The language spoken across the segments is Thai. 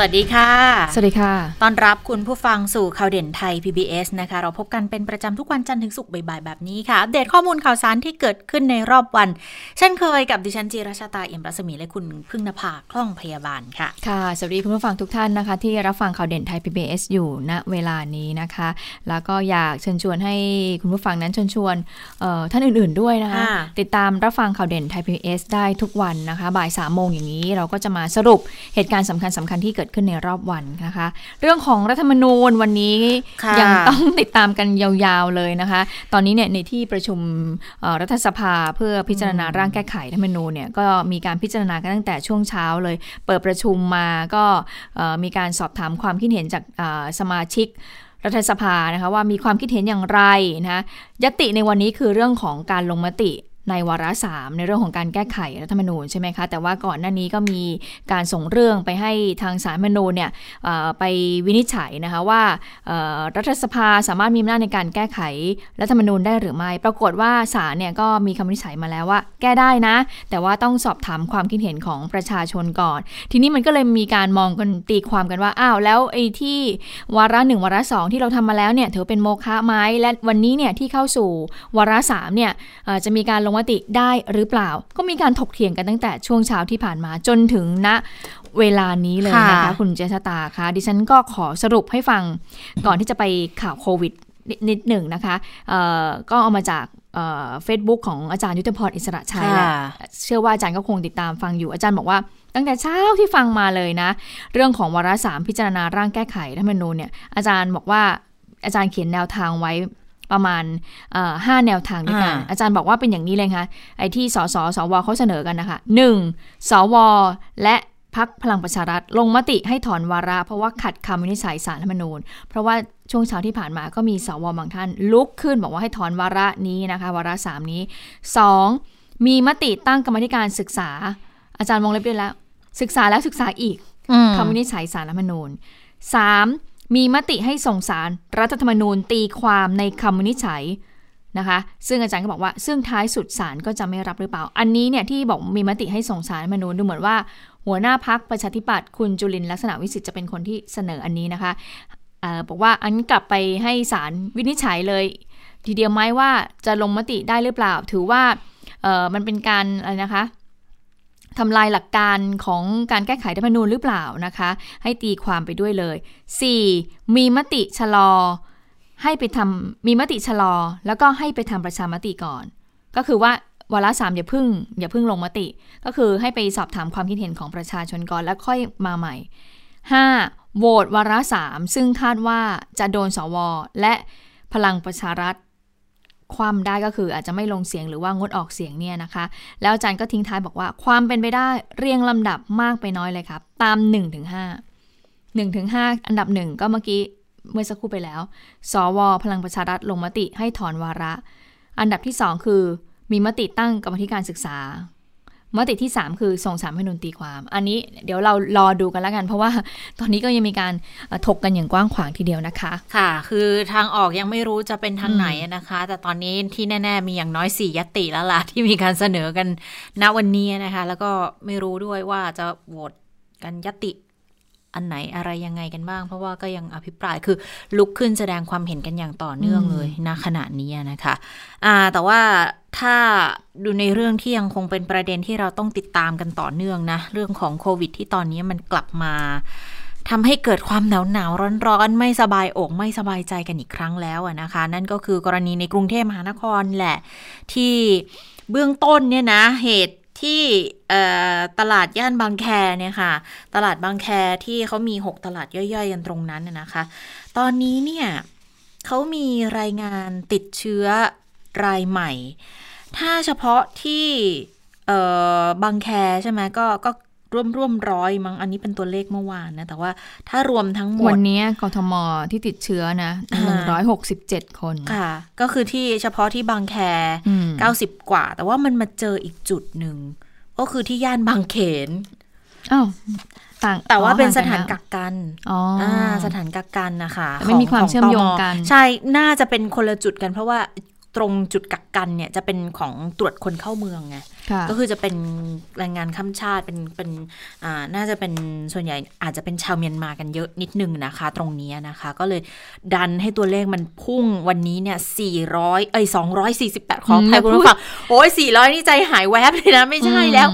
วัสดีค่ะ สวัสดีค่ะตอนรับคุณผู้ฟังสู่ข่าวเด่นไทย PBS นะคะ เราพบกันเป็นประจำทุกวันจันทร์ถึงศุกร์บ่ายๆ แบบนี้ค่ะ อัปเดตข้อมูลข่าวสารที่เกิดขึ้นในรอบวัน เช่นเคยกับดิฉันจีราชาตาเอี่ยมรัศมีและคุณพึ่งนภาคล่องพยาบาลค่ะ ค่ะ สวัสดีคุณผู้ฟังทุกท่านนะคะ ที่รับฟังข่าวเด่นไทย PBS อยู่ณเวลานี้นะคะ แล้วก็อยากเชิญชวนให้คุณผู้ฟังนั้นเชิญชวนเอ่อท่านอื่น ๆด้วยนะคะค่ะติดตามรับฟังข่าวเด่นไทย PBS ได้ทุกวันนะคะ บ่ายสามโมงอย่างนี้เราก็จะมาสรุปเหตุการณ์สำคัญสคัญๆที่เกิดขึ้นในรอบวันนะคะ เรื่องของรัฐธรรมนูญวันนี้ค่ะยังต้องติดตามกันยาวๆเลยนะคะ ตอนนี้เนี่ยในที่ประชุมเอ่อรัฐสภาเพื่อพิจารณาร่างแก้ไขรัฐธรรมนูญเนี่ยก็มีการพิจารณากันตั้งแต่ช่วงเช้าเลย เปิดประชุมมาก็เอ่อมีการสอบถามความคิดเห็นจากเอ่อสมาชิกรัฐสภานะคะว่ามีความคิดเห็นอย่างไรนะคะยติในวันนี้คือเรื่องของการลงมติ ในวาระสามในเรื่องของการแก้ไขรัฐธรรมนูญใช่ไหมคะ แต่ว่าก่อนหน้านี้ก็มีการส่งเรื่องไปให้ทางสารธรรมนูญเนี่ยไปวินิจฉัยนะคะว่ารัฐสภาสามารถมีอำนาจในการแก้ไขรัฐธรรมนูญได้หรือไม่ ปรากฏว่าศาลเนี่ยก็มีคำวินิจฉัยมาแล้วว่า แก้ได้นะ แต่ว่าต้องสอบถามความคิดเห็นของประชาชนก่อน ทีนี้มันก็เลยมีการมองกันตีความกันว่าอ้าวแล้วไอ้ที่วาระหนึ่งวาระสองที่เราทำมาแล้วเนี่ยถือเป็นโมฆะไหมและวันนี้เนี่ยที่เข้าสู่วาระสามเนี่ยจะมีการลงมติได้หรือเปล่า ก็มีการถกเถียงกันตั้งแต่ช่วงเช้าที่ผ่านมาจนถึงณเวลานี้เลยนะคะค่ะคุณเจษตาคะดิฉันก็ขอสรุปให้ฟังก่อนที่จะไปข่าวโควิดนิดนิดหนึ่งนะคะเอ่อก็เอามาจากเฟซบุ๊กของอาจารย์ยุทธพรอิสระชัยแหละเชื่อว่าอาจารย์ก็คงติดตามฟังอยู่อาจารย์บอกว่าตั้งแต่เช้าที่ฟังมาเลยนะ เรื่องของวาระสามพิจารณาร่างแก้ไขรัฐธรรมนูญเนี่ยอาจารย์บอกว่าอาจารย์เขียนแนวทางไว้ ประมาณเอ่อห้าแนวทางด้วยกันอ่าอาจารย์บอกว่าเป็นอย่างนี้เลยค่ะไอ้ที่สสสวเขาเสนอกันนะคะหนึ่งสวและพักพลังประชารัฐลงมติให้ถอนวาระ เพราะว่าขัดคำวินิจฉัยสารรัฐธรรมนูญ เพราะว่าช่วงเช้าที่ผ่านมาก็มีสวบางท่าน ลุกขึ้นบอกว่าให้ถอนวาระนี้นะคะ วาระสามนี้สองมีมติตั้งกรรมาธิการศึกษา อาจารย์วงเล็บด้วยแล้ว ศึกษาแล้วศึกษาอีกอืมคำวินิจฉัยสารรัฐธรรมนูญ 3. มีมติให้ส่งสารรัฐธรรมนูญตีความในคำวินิจฉัยนะคะ ซึ่งอาจารย์ก็บอกว่า ซึ่งท้ายสุดสารก็จะไม่รับหรือเปล่า อันนี้เนี่ยที่บอกมีมติให้ส่งสารธรรมนูญดูเหมือนว่า หัวหน้าพักประชาธิปัตย์คุณจุลินลักษณะวิสิทธิ์จะเป็นคนที่เสนออันนี้นะคะออบอกว่าอันกลับไปให้สารวินิจฉัยเลย ทีเดียวไหมว่าจะลงมติได้หรือเปล่า ถือว่ามันเป็นการอะไรนะคะ ทำลายหลักการของการแก้ไขรัฐธรรมนูญหรือเปล่านะคะ ให้ตีความไปด้วยเลย 4. มีมติชะลอ ให้ไปทำมีมติชะลอ แล้วก็ให้ไปทำประชามติก่อน ก็คือว่าวาระสามอย่าพึ่ง อย่าพึ่งลงมติ ก็คือให้ไปสอบถามความคิดเห็นของประชาชนก่อนแล้วค่อยมาใหม่ 5. โหวตวาระสามซึ่งคาดว่าจะโดนสว และพลังประชารัฐ ความได้ก็คืออาจจะไม่ลงเสียงหรือว่างดออกเสียงเนี่ยนะคะ แล้วอาจารย์ก็ทิ้งท้ายบอกว่าความเป็นไปได้เรียงลำดับมากไปน้อยเลยครับ ตาม1นถึงห้าหนึ่งถึงห้าอันดับหนึ่งก็เมื่อกี้เมื่อสักครู่ไปแล้ว สว พลังประชารัฐลงมติให้ถอนวาระ อันดับที่สองคือ มีมติตั้งกรรมธิการศึกษา มติที่ 3 คือส่งสารให้นุนตีความ อันนี้เดี๋ยวเรารอดูกันแล้วกัน เพราะว่าตอนนี้ก็ยังมีการเอ่อถกกันอย่างกว้างขวางทีเดียวนะคะ ค่ะ คือทางออกยังไม่รู้จะเป็นทางไหนนะคะ แต่ตอนนี้ที่แน่ ๆ มีอย่างน้อยสี่ยติแล้วล่ะที่มีการเสนอกันณวันนี้นะคะ แล้วก็ไม่รู้ด้วยว่าจะโหวตกันยติ อันไหนอะไรยังไงกันบ้าง เพราะว่าก็ยังอภิปรายคือลุกขึ้นแสดงความเห็นกันอย่างต่อเนื่องเลยณขณะนี้นะคะอ่าแต่ว่าถ้าดูในเรื่องที่ยังคงเป็นประเด็นที่เราต้องติดตามกันต่อเนื่องนะ เรื่องของโควิด ที่ตอนนี้มันกลับมาทำให้เกิดความหนาวหนาวร้อนร้อนๆไม่สบายอกไม่สบายใจกันอีกครั้งแล้วอะนะคะ นั่นก็คือกรณีในกรุงเทพมหานครแหละที่เบื้องต้นเนี่ยนะเหตุ ที่ตลาดย่านบางแคเนี่ยค่ะ ตลาดบางแคที่เขามี 6 ตลาดย่อยๆกันตรงนั้นนะคะ ตอนนี้เนี่ยเขามีรายงานติดเชื้อรายใหม่ ถ้าเฉพาะที่บางแคใช่ไหมก็ก็ ร่วมร่วมร้อยมั้งอันนี้เป็นตัวเลขเมื่อวานนะ แต่ว่าถ้ารวมทั้งหมวัดนนี้กทมที่ติดเชื้อนะอ่า167คนค่ะ ก็คือที่เฉพาะที่บางแคอืม90กว่า แต่ว่ามันมาเจออีกจุดหนึ่ง ก็คือที่ย่านบางเขนอ้าวต่างแต่ว่าอ๋อเป็นสห่งถานแล้วกักกันอ๋อออ่าสถานกักกันนะคะแต่ไม่มีความขเชื่อมโยงกัน ใช่ น่าจะเป็นคนละจุดกันเพราะว่า ตรงจุดกักกันเนี่ยจะเป็นของตรวจคนเข้าเมืองไงค่ะก็คือจะเป็นแรงงานข้ามชาติเป็นเป็นอ่าน่าจะเป็นส่วนใหญ่อาจจะเป็นชาวเมียนมากันเยอะนิดนึงนะคะ ตรงนี้นะคะ ก็เลยดันให้ตัวเลขมันพุ่งวันนี้เนี่ย400เอ้ย248 ขออภัยอืมคุณผู้ฟังโอ้ย400 นี่ใจหายแวบเลยนะ ไม่ใช่แล้ว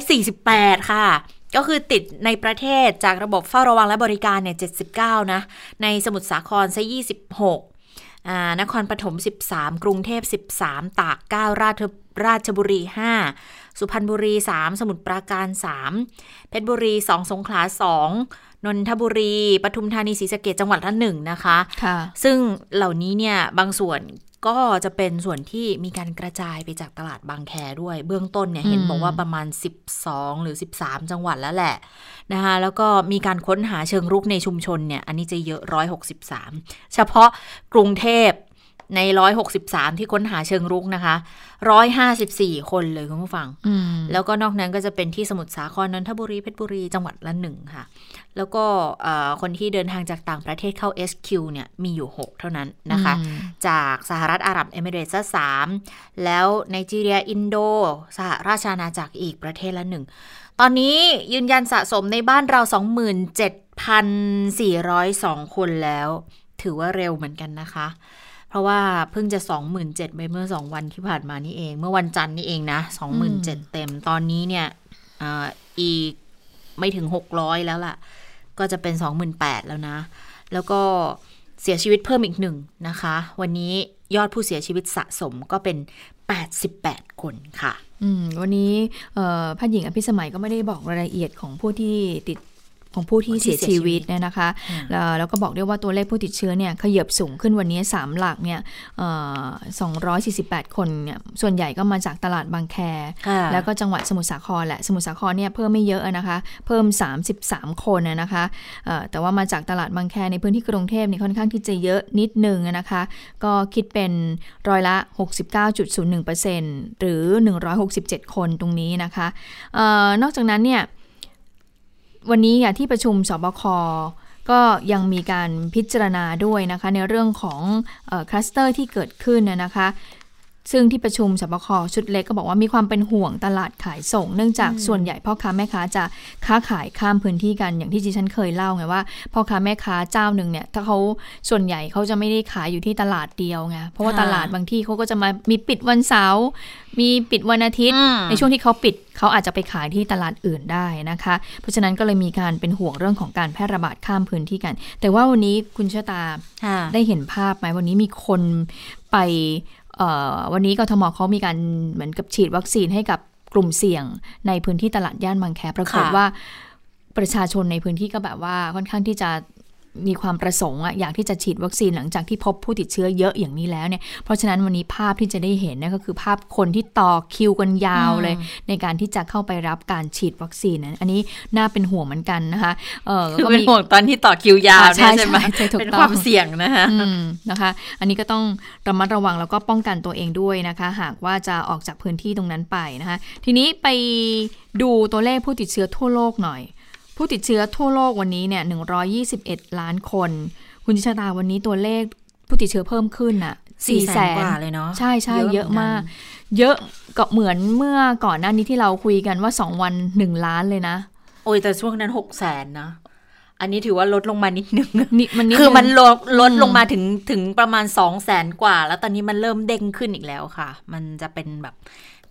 248 ค่ะก็คือติดในประเทศจากระบบเฝ้าระวังและบริการเนี่ย 79 นะ ในสมุทรสาครซะ 26อ่า นครปฐม 13 กรุงเทพ 13 ตาก 9 ราชราชบุรี 5 สุพรรณบุรี 3 สมุทรปราการ 3 เพชรบุรี 2 สงขลา 2 นนทบุรี ปทุมธานี ศรีสะเกดจังหวัดละหนึ่งนะคะค่ะซึ่งเหล่านี้เนี่ยบางส่วน ก็จะเป็นส่วนที่มีการกระจายไปจากตลาดบางแคด้วย เบื้องต้นเนี่ยอืมเห็นบอกว่าประมาณ 12 หรือ 13 จังหวัดแล้วแหละนะคะแล้วก็มีการค้นหาเชิงรุกในชุมชนเนี่ยอันนี้จะเยอะ 163 เฉพาะกรุงเทพ ใน 163 ที่ค้นหาเชิงรุกนะคะ 154 คนเลยคุณผู้ฟังอืมแล้วก็นอกนั้นก็จะเป็นที่สมุทรสาครนนทบุรีเพชรบุรีจังหวัดละหนึ่งค่ะ แล้วก็เอ่อคนที่เดินทางจากต่างประเทศเข้า SQ เนี่ยมีอยู่ 6 เท่านั้นนะคะอืมจากสหรัฐอาหรับเอมิเรตส์สามแล้วไนจีเรียอินโด สหราชอาณาจักรอีกประเทศละหนึ่งตอนนี้ยืนยันสะสมในบ้านเรา 27,402 คนแล้ว ถือว่าเร็วเหมือนกันนะคะ เพราะว่าเพิ่งจะ 27,000ไปเมื่อ 2 วันที่ผ่านมานี่เอง เมื่อวันจันทร์นี่เองนะ 27,000 เต็ม ตอนนี้เนี่ยอาอีกไม่ถึง 600 แล้วล่ะ ก็จะเป็น 28,000 แล้วนะ แล้วก็เสียชีวิตเพิ่มอีกหนึ่งนะคะ วันนี้ยอดผู้เสียชีวิตสะสมก็เป็น 88 คนค่ะอืมวันนี้เอ่อแพทย์หญิงอภิสมัยก็ไม่ได้บอกรายละเอียดของผู้ที่ติด ของผู้ที่ผู้ที่เสียชีวิตเสียชีวิตเนี่ยนะคะอืมแล้วแล้วก็บอกด้วยว่าตัวเลขผู้ติดเชื้อเนี่ยขยับสูงขึ้นวันนี้ 3 หลักเนี่ยเอ่อ248 คนเนี่ยส่วนใหญ่ก็มาจากตลาดบางแคค่ะแล้วก็จังหวัดสมุทรสาครแหละ สมุทรสาครเนี่ยเพิ่มไม่เยอะนะคะ เพิ่ม 33 คนนะนะคะเอ่อแต่ว่ามาจากตลาดบางแคในพื้นที่กรุงเทพเนี่ยค่อนข้างที่จะเยอะนิดนึงนะคะ ก็คิดเป็นร้อยละ 69.01%หรือ 167 คนตรงนี้นะคะเออนอกจากนั้นเนี่ย วันนี้อะที่ประชุมสบคก็ยังมีการพิจารณาด้วยนะคะในเรื่องของคลัสเตอร์ที่เกิดขึ้นนะคะ ซึ่งที่ประชุมสบคชุดเล็กก็บอกว่ามีความเป็นห่วงตลาดขายส่ง เนื่องจากส่วนใหญ่พ่อค้าแม่ค้าจะค้าขายข้ามพื้นที่กันอย่างที่ดิฉันเคยเล่าไงว่าพ่อค้าแม่ค้าเจ้าหนึ่งเนี่ยถ้าเขาส่วนใหญ่เขาจะไม่ได้ขายอยู่ที่ตลาดเดียวไงเพราะว่าค่ะตลาดบางที่เขาก็จะมามีปิดวันเสาร์มีปิดวันอาทิตย์อืมในช่วงที่เขาปิดเขาอาจจะไปขายที่ตลาดอื่นได้นะคะ เพราะฉะนั้นก็เลยมีการเป็นห่วงเรื่องของการแพร่ระบาดข้ามพื้นที่กัน แต่ว่าวันนี้คุณชะตาค่ะได้เห็นภาพไหมวันนี้มีคนไปเอ่อ วันนี้กทมเขามีการเหมือนกับฉีดวัคซีนให้กับกลุ่มเสี่ยงในพื้นที่ตลาดย่านบางแคปรากฏค่ะว่าประชาชนในพื้นที่ก็แบบว่าค่อนข้างที่จะ มีความประสงค์อะอยากที่จะฉีดวัคซีนหลังจากที่พบผู้ติดเชื้อเยอะอย่างนี้แล้วเนี่ยเพราะฉะนั้นวันนี้ภาพที่จะได้เห็นเนยก็คือภาพคนที่ต่อคิวกันยาวเลย ในการที่จะเข้าไปรับการฉีดวัคซีนนั้นอันนี้น่าเป็นห่วงเหมือนกันนะคะเออคือก็เป็นมีห่วงตอนที่ต่อคิวยาวอ่าใช่เนี่ยใช่ไหมใช่ใช่ถูกเป็นต้องความเสี่ยงนะคะอืมนะคะ อันนี้ก็ต้องระมัดระวังแล้วก็ป้องกันตัวเองด้วยนะคะ หากว่าจะออกจากพื้นที่ตรงนั้นไปนะคะ ทีนี้ไปดูตัวเลขผู้ติดเชื้อทั่วโลกหน่อย ผู้ติดเชื้อทั่วโลกวันนี้เนี่ย 121 ล้านคน คุณชะตาวันนี้ตัวเลขผู้ติดเชื้อเพิ่มขึ้นอะสี่4แสแสนนกว่าเลยเนาะใช่ใช่เยอะเหมือนกันมาก เยอะก็เหมือนเมื่อก่อนหน้านี้ที่เราคุยกันว่า2วัน1ล้านเลยนะ โอ้ยแต่ช่วงนั้นหกแสนนะ อันนี้ถือว่าลดลงมานิดนึงนี่มันดคือมันงลดลดอืมลงมาถึงถึงประมาณสองแสนกว่า แล้วตอนนี้มันเริ่มเด้งขึ้นอีกแล้วค่ะ มันจะเป็นแบบ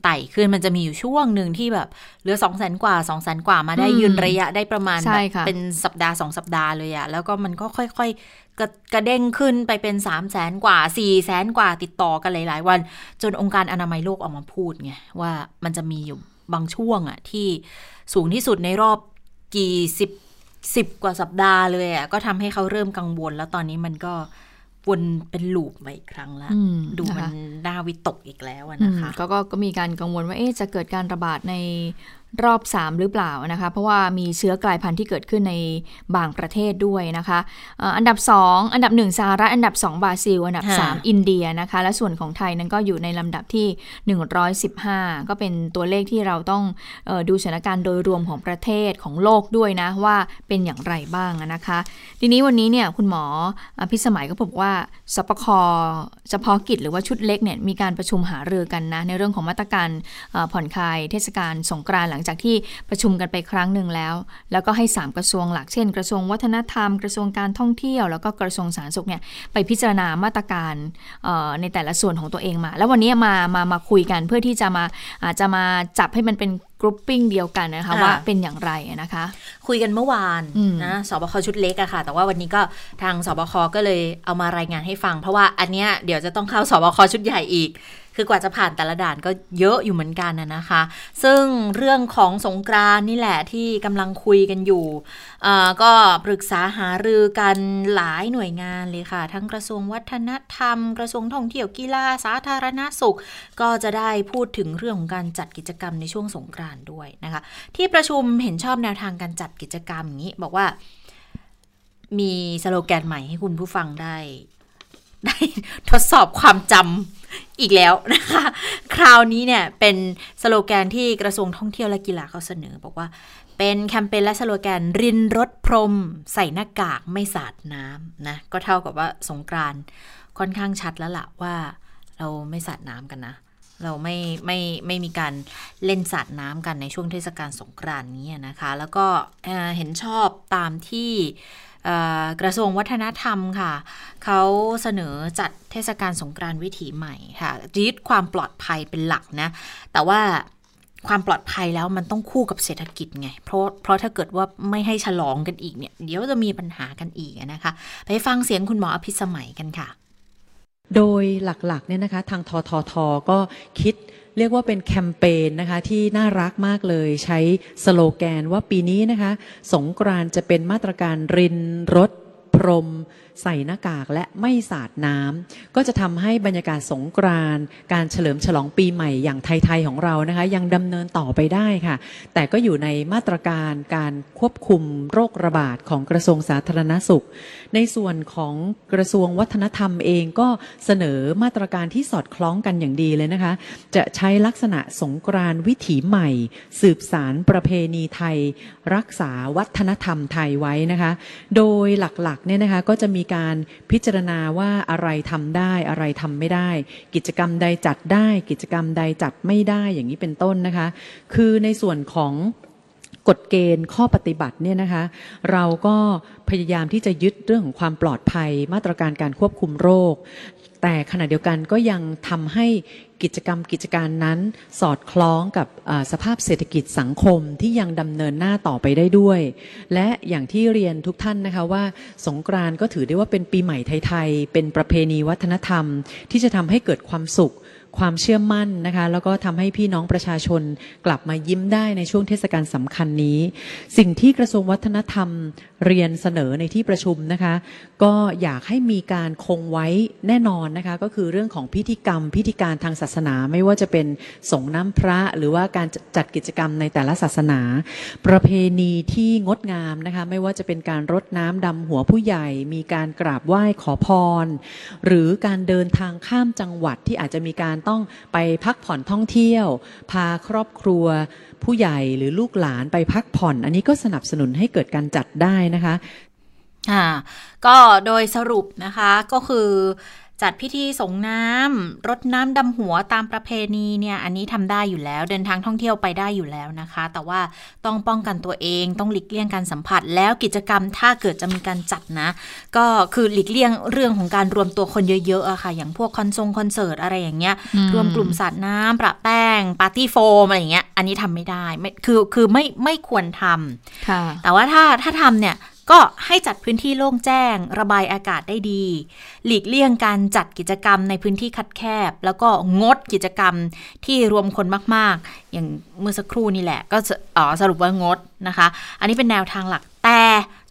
ไต่ขึ้นมันจะมีอยู่ช่วงหนึ่งที่แบบเหลือสองแสนกว่าสองแสนกว่ามาได้อืมยืนระยะได้ประมาณใช่แบบค่ะเป็นสัปดาห์สองสัปดาห์เลยอะแล้วก็มันก็ค่อยๆ กระกระเด้งขึ้นไปเป็นสามแสนกว่าสี่แสนกว่าติดต่อกันหลาย ๆ วัน จนองค์การอนามัยโลกออกมาพูดไงว่ามันจะมีอยู่บางช่วงอะที่สูงที่สุดในรอบกี่สิบสิบกว่าสัปดาห์เลยอะก็ทำให้เขาเริ่มกังวล แล้วตอนนี้มันก็ วนเป็นลูปมาอีกครั้งละอืมดูนะมันคะน่าวิตกอีกแล้วอะอืนะมคะก็ก็ก็มีการกังวลว่าเอ๊ะจะเกิดการระบาดใน รอบ 3 หรือเปล่านะคะ เพราะว่ามีเชื้อกลายพันธุ์ที่เกิดขึ้นในบางประเทศด้วยนะคะอันดับ 2 อันดับ 1สหรัฐอันดับ 2 บราซิล อันดับ 3 อินเดียนะคะ และส่วนของไทยนั้นก็อยู่ในลำดับที่ 115 ก็เป็นตัวเลขที่เราต้องออดูสถานการณ์โดยรวมของประเทศของโลกด้วยนะว่าเป็นอย่างไรบ้างนะคะ ทีนี้วันนี้เนี่ยคุณหมอพิสมัยก็บอกว่าสปคเฉพาะกิจหรือว่าชุดเล็กเนี่ยมีการประชุมหารือกันนะในเรื่องของมาตรการผ่อนคลายเทศกาลสงกรานต์หลังจากที่ประชุมกันไปครั้งหนึ่งแล้ว แล้วก็ให้ 3 กระทรวงหลัก เช่น กระทรวงวัฒนธรรม กระทรวงการท่องเที่ยว แล้วก็กระทรวงสาธารณสุขเนี่ยไปพิจารณามาตรการในแต่ละส่วนของตัวเองมา แล้ววันนี้มามามาคุยกันเพื่อที่จะมาอาจจะมาจับให้มันเป็นกรุ๊ปปิ้งเดียวกันนะคะว่าเป็นอย่างไรนะคะ คุยกันเมื่อวานนะสบคชุดเล็กอะค่ะ แต่ว่าวันนี้ก็ทางสบคก็เลยเอามารายงานให้ฟัง เพราะว่าอันเนี้ยเดี๋ยวจะต้องเข้าสบคชุดใหญ่อีก คือกว่าจะผ่านแต่ละด่านก็เยอะอยู่เหมือนกันนะคะ ซึ่งเรื่องของสงกรานนี่แหละที่กำลังคุยกันอยู่ก็ปรึกษาหารือกันหลายหน่วยงานเลยค่ะ ทั้งกระทรวงวัฒนธรรม กระทรวงท่องเที่ยวกีฬาสาธารณสุข ก็จะได้พูดถึงเรื่องของการจัดกิจกรรมในช่วงสงกรานด้วยนะคะ ที่ประชุมเห็นชอบแนวทางการจัดกิจกรรมอย่างนี้บอกว่ามีสโลแกนใหม่ให้คุณผู้ฟังได้ ได้ทดสอบความจำอีกแล้วนะคะ คราวนี้เนี่ยเป็นสโลแกนที่กระทรวงท่องเที่ยวและกีฬาเขาเสนอ บอกว่าเป็นแคมเปญและสโลแกนรินรถพรม ใส่หน้ากากไม่สาดน้ำนะ ก็เท่ากับว่าสงกรานค่อนข้างชัดแล้วล่ะว่าเราไม่สาดน้ำกันนะ เราไม่ไม่ไม่มีการเล่นสาดน้ำกันในช่วงเทศกาลสงกรานนี้นะคะ แล้วก็เห็นชอบตามที่ กระทรวงวัฒนธรรมค่ะ เขาเสนอจัดเทศกาลสงกรานต์วิถีใหม่ค่ะยึดความปลอดภัยเป็นหลักนะ แต่ว่าความปลอดภัยแล้วมันต้องคู่กับเศรษฐกิจไง เพราะเพราะถ้าเกิดว่าไม่ให้ฉลองกันอีกเนี่ย เดี๋ยวจะมีปัญหากันอีกนะคะ ไปฟังเสียงคุณหมออภิสมัยกันค่ะ โดยหลักๆเนี่ยนะคะ ทางทททก็คิด เรียกว่าเป็นแคมเปญนะคะที่น่ารักมากเลยใช้สโลแกนว่าปีนี้นะคะ สงกรานจะเป็นมาตรการรินรถพรม ใส่หน้ากากและไม่สาดน้ำก็จะทำให้บรรยากาศสงกรานการเฉลิมฉลองปีใหม่อย่างไทยๆของเรานะคะยังดำเนินต่อไปได้ค่ะ แต่ก็อยู่ในมาตรการการควบคุมโรคระบาดของกระทรวงสาธารณสุข ในส่วนของกระทรวงวัฒนธรรมเองก็เสนอมาตรการที่สอดคล้องกันอย่างดีเลยนะคะ จะใช้ลักษณะสงกรานวิถีใหม่ สืบสารประเพณีไทย รักษาวัฒนธรรมไทยไว้นะคะ โดยหลักๆเนี่ยนะคะก็จะมีการพิจารณาว่าอะไรทำได้อะไรทำไม่ได้ กิจกรรมใดจัดได้ กิจกรรมใดจัดไม่ได้อย่างนี้เป็นต้นนะคะ คือในส่วนของกฎเกณฑ์ข้อปฏิบัติเนี่ยนะคะ เราก็พยายามที่จะยึดเรื่องของความปลอดภัย มาตรการการควบคุมโรค แต่ขณะเดียวกันก็ยังทำให้ กิจกรรมกิจการนั้น สอดคล้องกับสภาพเศรษฐกิจสังคมที่ยังดำเนินหน้าต่อไปได้ด้วย และอย่างที่เรียนทุกท่านนะคะว่า สงกรานก็ถือได้ว่าเป็นปีใหม่ไทยๆ เป็นประเพณีวัฒนธรรม ที่จะทำให้เกิดความสุข ความเชื่อมั่นนะคะ แล้วก็ทำให้พี่น้องประชาชนกลับมายิ้มได้ในช่วงเทศกาลสำคัญนี้ สิ่งที่กระทรวงวัฒนธรรมเรียนเสนอในที่ประชุมนะคะ ก็อยากให้มีการคงไว้แน่นอนนะคะ ก็คือเรื่องของพิธีกรรม พิธีการทางศาสนาไม่ว่าจะเป็นสงน้ำพระ หรือว่าการจัดกิจกรรมในแต่ละศาสนา ประเพณีที่งดงามนะคะ ไม่ว่าจะเป็นการรดน้ำดำหัวผู้ใหญ่ มีการกราบไหว้ขอพร หรือการเดินทางข้ามจังหวัดที่อาจจะมีการต้องไปพักผ่อนท่องเที่ยว พาครอบครัว ผู้ใหญ่หรือลูกหลานไปพักผ่อน อันนี้ก็สนับสนุนให้เกิดการจัดได้นะคะอ่าก็โดยสรุปนะคะก็คือ จัดพิธีสงน้ำรดน้ำดำหัวตามประเพณีเนี่ย อันนี้ทำได้อยู่แล้วเดินทางท่องเที่ยวไปได้อยู่แล้วนะคะ แต่ว่าต้องป้องกันตัวเองต้องหลีกเลี่ยงการสัมผัส แล้วกิจกรรมถ้าเกิดจะมีการจัดนะ ก็คือหลีกเลี่ยงเรื่องของการรวมตัวคนเยอะๆอะค่ะ อย่างพวกคอนซงคอนเสิร์ตอะไรอย่างเงี้ย รวมกลุ่มสัตว์น้ำประแป้งปาร์ตี้โฟมอะไรอย่างเงี้ย อันนี้ทำไม่ได้ไม่คือคือไม่ไม่ควรทำแต่ว่าถ้าถ้าทำเนี่ย ก็ให้จัดพื้นที่โล่งแจ้ง ระบายอากาศได้ดี หลีกเลี่ยงการจัดกิจกรรมในพื้นที่คัดแคบ แล้วก็งดกิจกรรมที่รวมคนมาก ๆ อย่างเมื่อสักครู่นี่แหละ ก็อ๋อสรุปว่างดนะคะ อันนี้เป็นแนวทางหลักแต่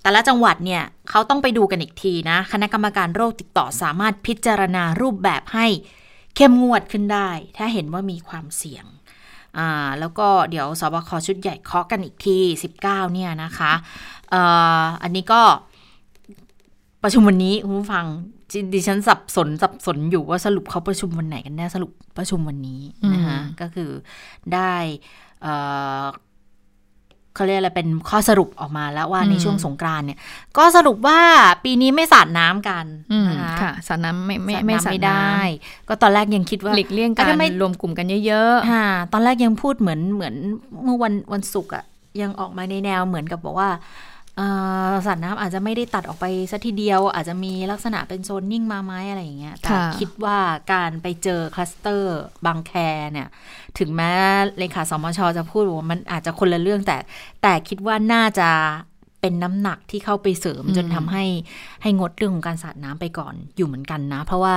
แต่ละจังหวัดเนี่ยเขาต้องไปดูกันอีกทีนะ คณะกรรมการโรคติดต่อสามารถพิจารณารูปแบบให้เข้มงวดขึ้นได้ ถ้าเห็นว่ามีความเสี่ยงแล้วก็เดี๋ยวสบคชุดใหญ่เคาะกันอีกที 19 เนี่ยนะคะ อ่ออันนี้ก็ประชุมวันนี้คุณผู้ฟังดิดิฉันสับสนสับสนอยู่ว่าสรุปเขาประชุมวันไหนกันแน่สรุปประชุมวันนี้นะคะอืมก็คือได้เอ่อเขาเรียกอะไรเป็นข้อสรุปออกมาแล้วว่าในช่วงสงกรานต์เนี่ย ก็สรุปว่าปีนี้ไม่สาดน้ำกันอืมนะคะค่ะสาดน้ำไม่ไม่สาดไม่น้ำสาดไม่น้ได้ ก็ตอนแรกยังคิดำว่าหลีกเลี่ยงอะการทำไมรวมกลุ่มกันเยอะค่ะตอนแรกยังพูดเหมือนเหมือนเมื่อวันวันศุกร์อะยังออกมาในแนวเหมือนกับบอกว่าเอ่อ สัตว์น้ำอาจจะไม่ได้ตัดออกไปซะทีเดียว อาจจะมีลักษณะเป็นโซนนิ่งมาไหมอะไรอย่างเงี้ยแต่ค่ะคิดว่าการไปเจอคลัสเตอร์บางแคเนี่ย ถึงแม้เลขาสมชจะพูดว่ามันอาจจะคนละเรื่องแต่ แต่คิดว่าน่าจะเป็นน้ำหนักที่เข้าไปเสริมอืมจนทำให้ให้งดเรื่องของการสาดน้ำไปก่อนอยู่เหมือนกันนะ เพราะว่า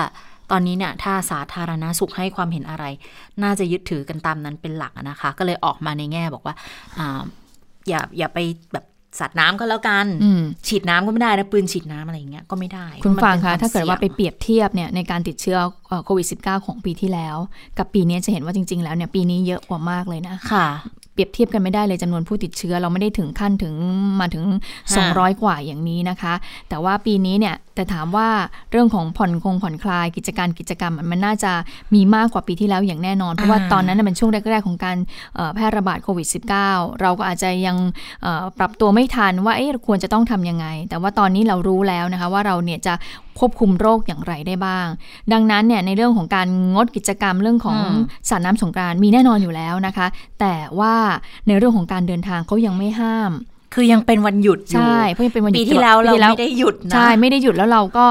ตอนนี้เนี่ยถ้าสาธารณสุขให้ความเห็นอะไร น่าจะยึดถือกันตามนั้นเป็นหลักอะนะคะ ก็เลยออกมาในแง่บอกว่าอ่าอย่าอย่าไปแบบ สาดน้ำก็แล้วกันๆอืมฉีดน้ำก็ไม่ได้นะปืนฉีดน้ำอะไรอย่างเงี้ยก็ไม่ได้ คุณมันฟังป็นคะมถ้าเกิดว่าไปสี่ยงเปรียบเทียบเนี่ยในการติดเชื้อเอ่อโควิด -19 ของปีที่แล้ว กับปีนี้จะเห็นว่าจริง ๆ แล้วเนี่ยปีนี้เยอะกว่ามากเลยนะค่ะ เปรียบเทียบกันไม่ได้เลยจำนวนผู้ติดเชื้อ เราไม่ได้ถึงขั้นถึงมาถึง 200 กว่าอย่างนี้นะคะ แต่ว่าปีนี้เนี่ยแต่ถามว่าเรื่องของผ่อนคงผ่อนคลายกิจการกิจกรรมมันน่าจะมีมากกว่าปีที่แล้วอย่างแน่นอน เพราะว่าอ่าตอนนั้นนะเป็นช่วงแรกๆของการเอ่อแพร่ระบาดโควิด -19 เราก็อาจจะยังเอ่อปรับตัวไม่ทันว่าเอ๊ะเราควรจะต้องทำยังไง แต่ว่าตอนนี้เรารู้แล้วนะคะว่าเราเนี่ยจะ ควบคุมโรคอย่างไรได้บ้าง ดังนั้นเนี่ยในเรื่องของการงดกิจกรรมเรื่องของอืมสาดน้ำสงกรานต์มีแน่นอนอยู่แล้วนะคะ แต่ว่าในเรื่องของการเดินทางเขายังไม่ห้ามคือยังเป็นวันหยุดอยู่ใช่เพราะยังเป็นวันหยุปีดที่แล้วเราปีไม่ได้หยุดนะใช่ไม่ได้หยุดแล้วเราก็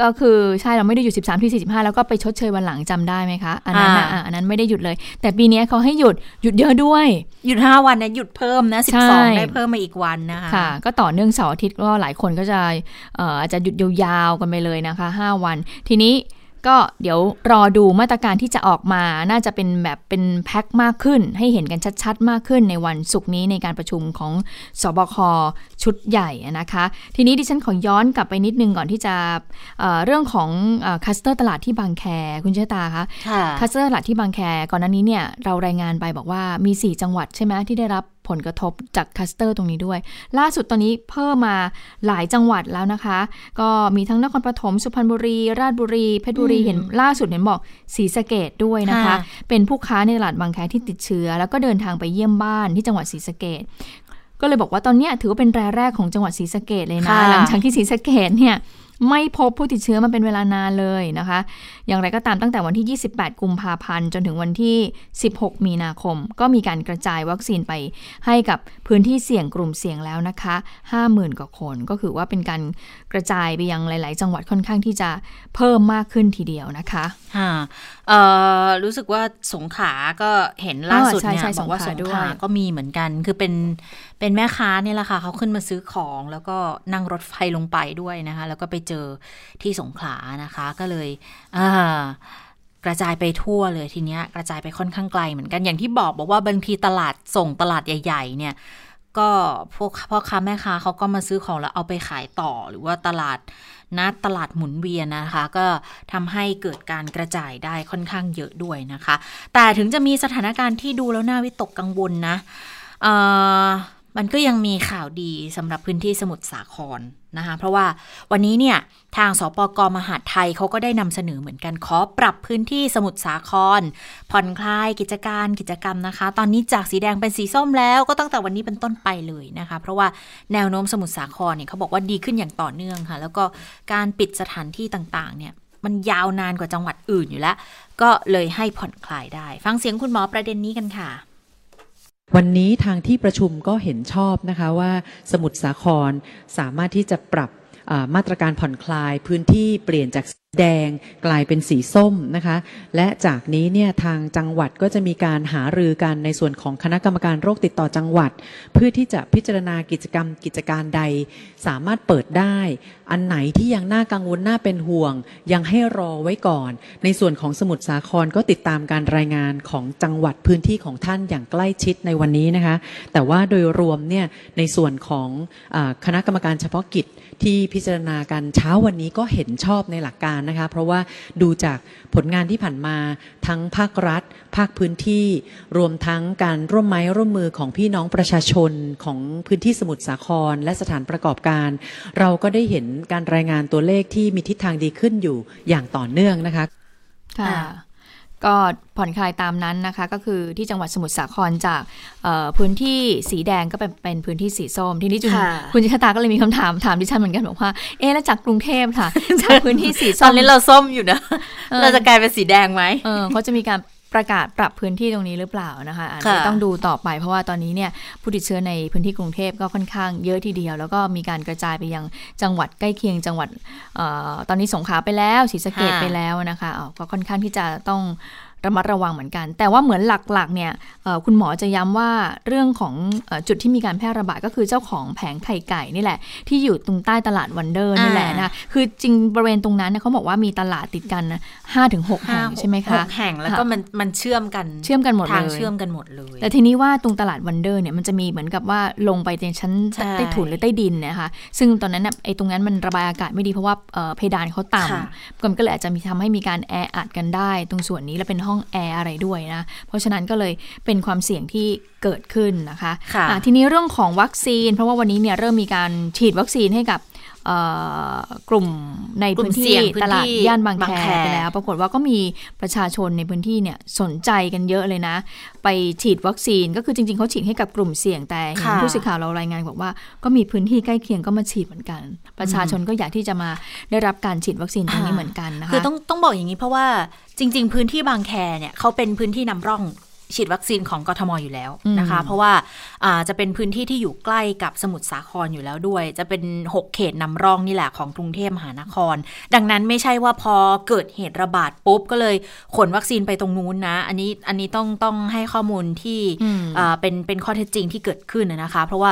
ก็คือใช่เราไม่ได้หยุด 13ที่45 แล้วก็ไปชดเชยวันหลังจำได้ไหมคะ อันนั้นน่ะอ่าอะอันนั้นไม่ได้หยุดเลย แต่ปีนี้เขาให้หยุดหยุดเยอะด้วย หยุดห้าวันนะหยุดเพิ่มนะสิใช่บสองได้เพิ่มมาอีกวันนะคะค่ะ ก็ต่อเนื่องเสาร์อาทิตย์ก็หลายคนก็จะเอ่ออาจจะหยุดยาวๆกันไปเลยนะคะ 5 วัน ทีนี้ ก็เดี๋ยวรอดูมาตรการที่จะออกมาน่าจะเป็นแบบเป็นแพ็คมากขึ้น ให้เห็นกันชัด ๆ มากขึ้นในวันศุกร์นี้ในการประชุมของศบค.ชุดใหญ่นะคะ ทีนี้ดิฉันขอย้อนกลับไปนิดนึงก่อนที่จะเอ่อเรื่องของคลัสเตอร์ตลาดที่บางแคคุณเชษฐาคะค่ะคลัสเตอร์ตลาดที่บางแคก่อนหน้านี้เนี่ยเรารายงานไปบอกว่ามี 4 จังหวัดใช่ไหมที่ได้รับ ผลกระทบจากคลัสเตอร์ตรงนี้ด้วย ล่าสุดตอนนี้เพิ่มมาหลายจังหวัดแล้วนะคะ ก็มีทั้งนครปฐมสุพรรณบุรี ราชบุรี เพชรบุรีอืมเห็นล่าสุดเห็นบอกศรีสะเกดด้วยนะคะค่ะเป็นผู้ค้าในตลาดบางแคที่ติดเชื้อ แล้วก็เดินทางไปเยี่ยมบ้านที่จังหวัดศรีสะเกดก็เลยบอกว่าตอนเนี้ยถือว่าเป็นรายแรกของจังหวัดศรีสะเกดเลยนะค่ะหลังจากที่ศรีสะเกดเนี่ย ไม่พบผู้ติดเชื้อมาเป็นเวลานานเลยนะคะ อย่างไรก็ตามตั้งแต่วันที่ 28 กุมภาพันธ์ จนถึงวันที่ 16 มีนาคม ก็มีการกระจายวัคซีนไปให้กับพื้นที่เสี่ยงกลุ่มเสี่ยงแล้วนะคะ 50,000 กว่าคน ก็คือว่าเป็นการ กระจายไปยังหลาย ๆ จังหวัดค่อนข้างที่จะเพิ่มมากขึ้นทีเดียวนะคะค่ะเอ่อรู้สึกว่าสงขลาก็เห็นล่าสุดใช่เนี่ยใช่บอกว่าสสงงขลาด้วยขลาก็มีเหมือนกัน คือเป็นเป็นแม่ค้าเนี่ยแหละค่ะเขาขึ้นมาซื้อของแล้วก็นั่งรถไฟลงไปด้วยนะคะ แล้วก็ไปเจอที่สงขลานะคะก็เลยอ่ากระจายไปทั่วเลยทีเนี้ยกระจายไปค่อนข้างไกลเหมือนกันอย่างที่บอกบอกว่าบางทีตลาดส่งตลาดใหญ่ ๆ เนี่ย ก็พวกพ่อค้าแม่ค้าเขาก็มาซื้อของแล้วเอาไปขายต่อหรือว่าตลาดนัดตลาดหมุนเวียนนะคะ ก็ทำให้เกิดการกระจายได้ค่อนข้างเยอะด้วยนะคะ แต่ถึงจะมีสถานการณ์ที่ดูแล้วน่าวิตกกังวลนะเอ่ มันก็ยังมีข่าวดีสำหรับพื้นที่สมุทรสาครนะคะ เพราะว่าวันนี้เนี่ยทางสปกมหาดไทยเขาก็ได้นำเสนอเหมือนกันขอปรับพื้นที่สมุทรสาคร ผ่อนคลายกิจการกิจกรรมนะคะ ตอนนี้จากสีแดงเป็นสีส้มแล้วก็ตั้งแต่วันนี้เป็นต้นไปเลยนะคะ เพราะว่าแนวโน้มสมุทรสาครเนี่ยเขาบอกว่าดีขึ้นอย่างต่อเนื่องค่ะ แล้วก็การปิดสถานที่ต่างๆเนี่ยมันยาวนานกว่าจังหวัดอื่นอยู่แล้ว ก็เลยให้ผ่อนคลายได้ ฟังเสียงคุณหมอประเด็นนี้กันค่ะ วันนี้ทางที่ประชุมก็เห็นชอบนะคะว่าสมุทรสาครสามารถที่จะปรับ มาตรการผ่อนคลายพื้นที่เปลี่ยนจากสีแดงกลายเป็นสีส้มนะคะ และจากนี้เนี่ยทางจังหวัดก็จะมีการหารือกันในส่วนของคณะกรรมการโรคติดต่อจังหวัด เพื่อที่จะพิจารณากิจกรรมกิจการใด สามารถเปิดได้ อันไหนที่ยังน่ากังวลน่าเป็นห่วง ยังให้รอไว้ก่อน ในส่วนของสมุทรสาครก็ติดตามการรายงานของจังหวัดพื้นที่ของท่านอย่างใกล้ชิดในวันนี้นะคะ แต่ว่าโดยรวมเนี่ยในส่วนของอคณะกรรมการเฉพาะกิจ ที่พิจารณากันเช้าวันนี้ก็เห็นชอบในหลักการนะคะ เพราะว่าดูจากผลงานที่ผ่านมาทั้งภาครัฐ ภาคพื้นที่ รวมทั้งการร่วมไม้ร่วมมือของพี่น้องประชาชนของพื้นที่สมุทรสาคร และสถานประกอบการ เราก็ได้เห็นการรายงานตัวเลขที่มีทิศทางดีขึ้นอยู่อย่างต่อเนื่องนะคะค่ะ ก็ผ่อนคลายตามนั้นนะคะ ก็คือที่จังหวัดสมุทรสาครจากเอ่อพื้นที่สีแดงก็เป็นเป็นพื้นที่สีส้ม ทีนี้จุนค่ะคุณจิตตาก็เลยมีคำถามถามดิฉันเหมือนกันบอกว่า เอ๊ะแล้วจากกรุงเทพค่ะจากพื้นที่สีตส้อมนนี้เราส้มอยู่นะเออเราจะกลายเป็นสีแดงไหมเออเขาจะมีการ ประกาศปรับพื้นที่ตรงนี้หรือเปล่านะคะอาจจะค่ะต้องดูต่อไปเพราะว่าตอนนี้เนี่ยผู้ติดเชื้อในพื้นที่กรุงเทพก็ค่อนข้างเยอะทีเดียว แล้วก็มีการกระจายไปยังจังหวัดใกล้เคียงจังหวัดเอ่อตอนนี้สงขลาไปแล้วศรีสะเกดค่ะไปแล้วนะคะอ๋อก็ค่อนข้างที่จะต้องระมัดระวังเหมือนกัน แต่ว่าเหมือนหลักๆเนี่ยเอ่อคุณหมอจะย้ำว่าเรื่องของเอ่อจุดที่มีการแพร่ระบาดก็คือเจ้าของแผงไข่ไก่นี่แหละ ที่อยู่ตรงใต้ตลาดวันเดอร์นี่แหละนะคะคือจริงบริเวณตรงนั้นเนี่ยเขาบอกว่ามีตลาดติดกันห้าถึงหกแห่งใช่ไหมคะหกแห่งแล้วก็มันมันเชื่อมกันเชื่อมกันหมดเลยทางเชื่อมกันหมดเลย แต่ทีนี้ว่าตรงตลาดวันเดอร์เนี่ยมันจะมีเหมือนกับว่าลงไปในชั้นใช่ใต้ถุนหรือใต้ดินนะคะซึ่งตอนนั้นน่ะไอ้ตรงนั้นมันระบายอากาศไม่ดีเพราะว่าเอ่อเพดานเขาต่ำค่ะมันก็เลยอาจจะมีทำให้มีการแออัดกันได้ ตรงส่วนนี้แล้วเป็นห้องแอร์อะไรด้วยนะเพราะฉะนั้นก็เลยเป็นความเสี่ยงที่เกิดขึ้นนะคะค่ะอะทีนี้เรื่องของวัคซีน เพราะว่าวันนี้เนี่ยเริ่มมีการฉีดวัคซีนให้กับเอ่อ กลุ่มในกลุ่พื้มนเสี่ที่ยงพื้นที่ตลาดย่านบางบางแคแคไปแล้ว ปรากฏว่าก็มีประชาชนในพื้นที่เนี่ยสนใจกันเยอะเลยนะ ไปฉีดวัคซีนก็คือจริง ๆเขาฉีดให้กับกลุ่มเสี่ยงแต่เห็นค่ะผู้สื่อข่าวเรารายงานบอกว่า ก็มีพื้นที่ใกล้เคียงก็มาฉีดเหมือนกัน ประชาชนก็อยากที่จะมาได้รับการฉีดวัคซีนตรงนี้เหมือนกันนะคะคือต้องต้องบอกอย่างนี้เพราะว่าจริง ๆ พื้นที่บางแคเนี่ยเขาเป็นพื้นที่นำร่อง ฉีดวัคซีนของกทมอยู่แล้วนะคะ เพราะว่าอ่าจะเป็นพื้นที่ที่อยู่ใกล้กับสมุทรสาครอยู่แล้วด้วย จะเป็น 6 เขตนำร่องนี่แหละของกรุงเทพมหานคร ดังนั้นไม่ใช่ว่าพอเกิดเหตุระบาดปุ๊บ ก็เลยขนวัคซีนไปตรงนู้นนะ อันนี้อันนี้ต้องต้องให้ข้อมูลที่อืมอ่าเป็นเป็นข้อเท็จจริงที่เกิดขึ้นนะนะคะ เพราะว่า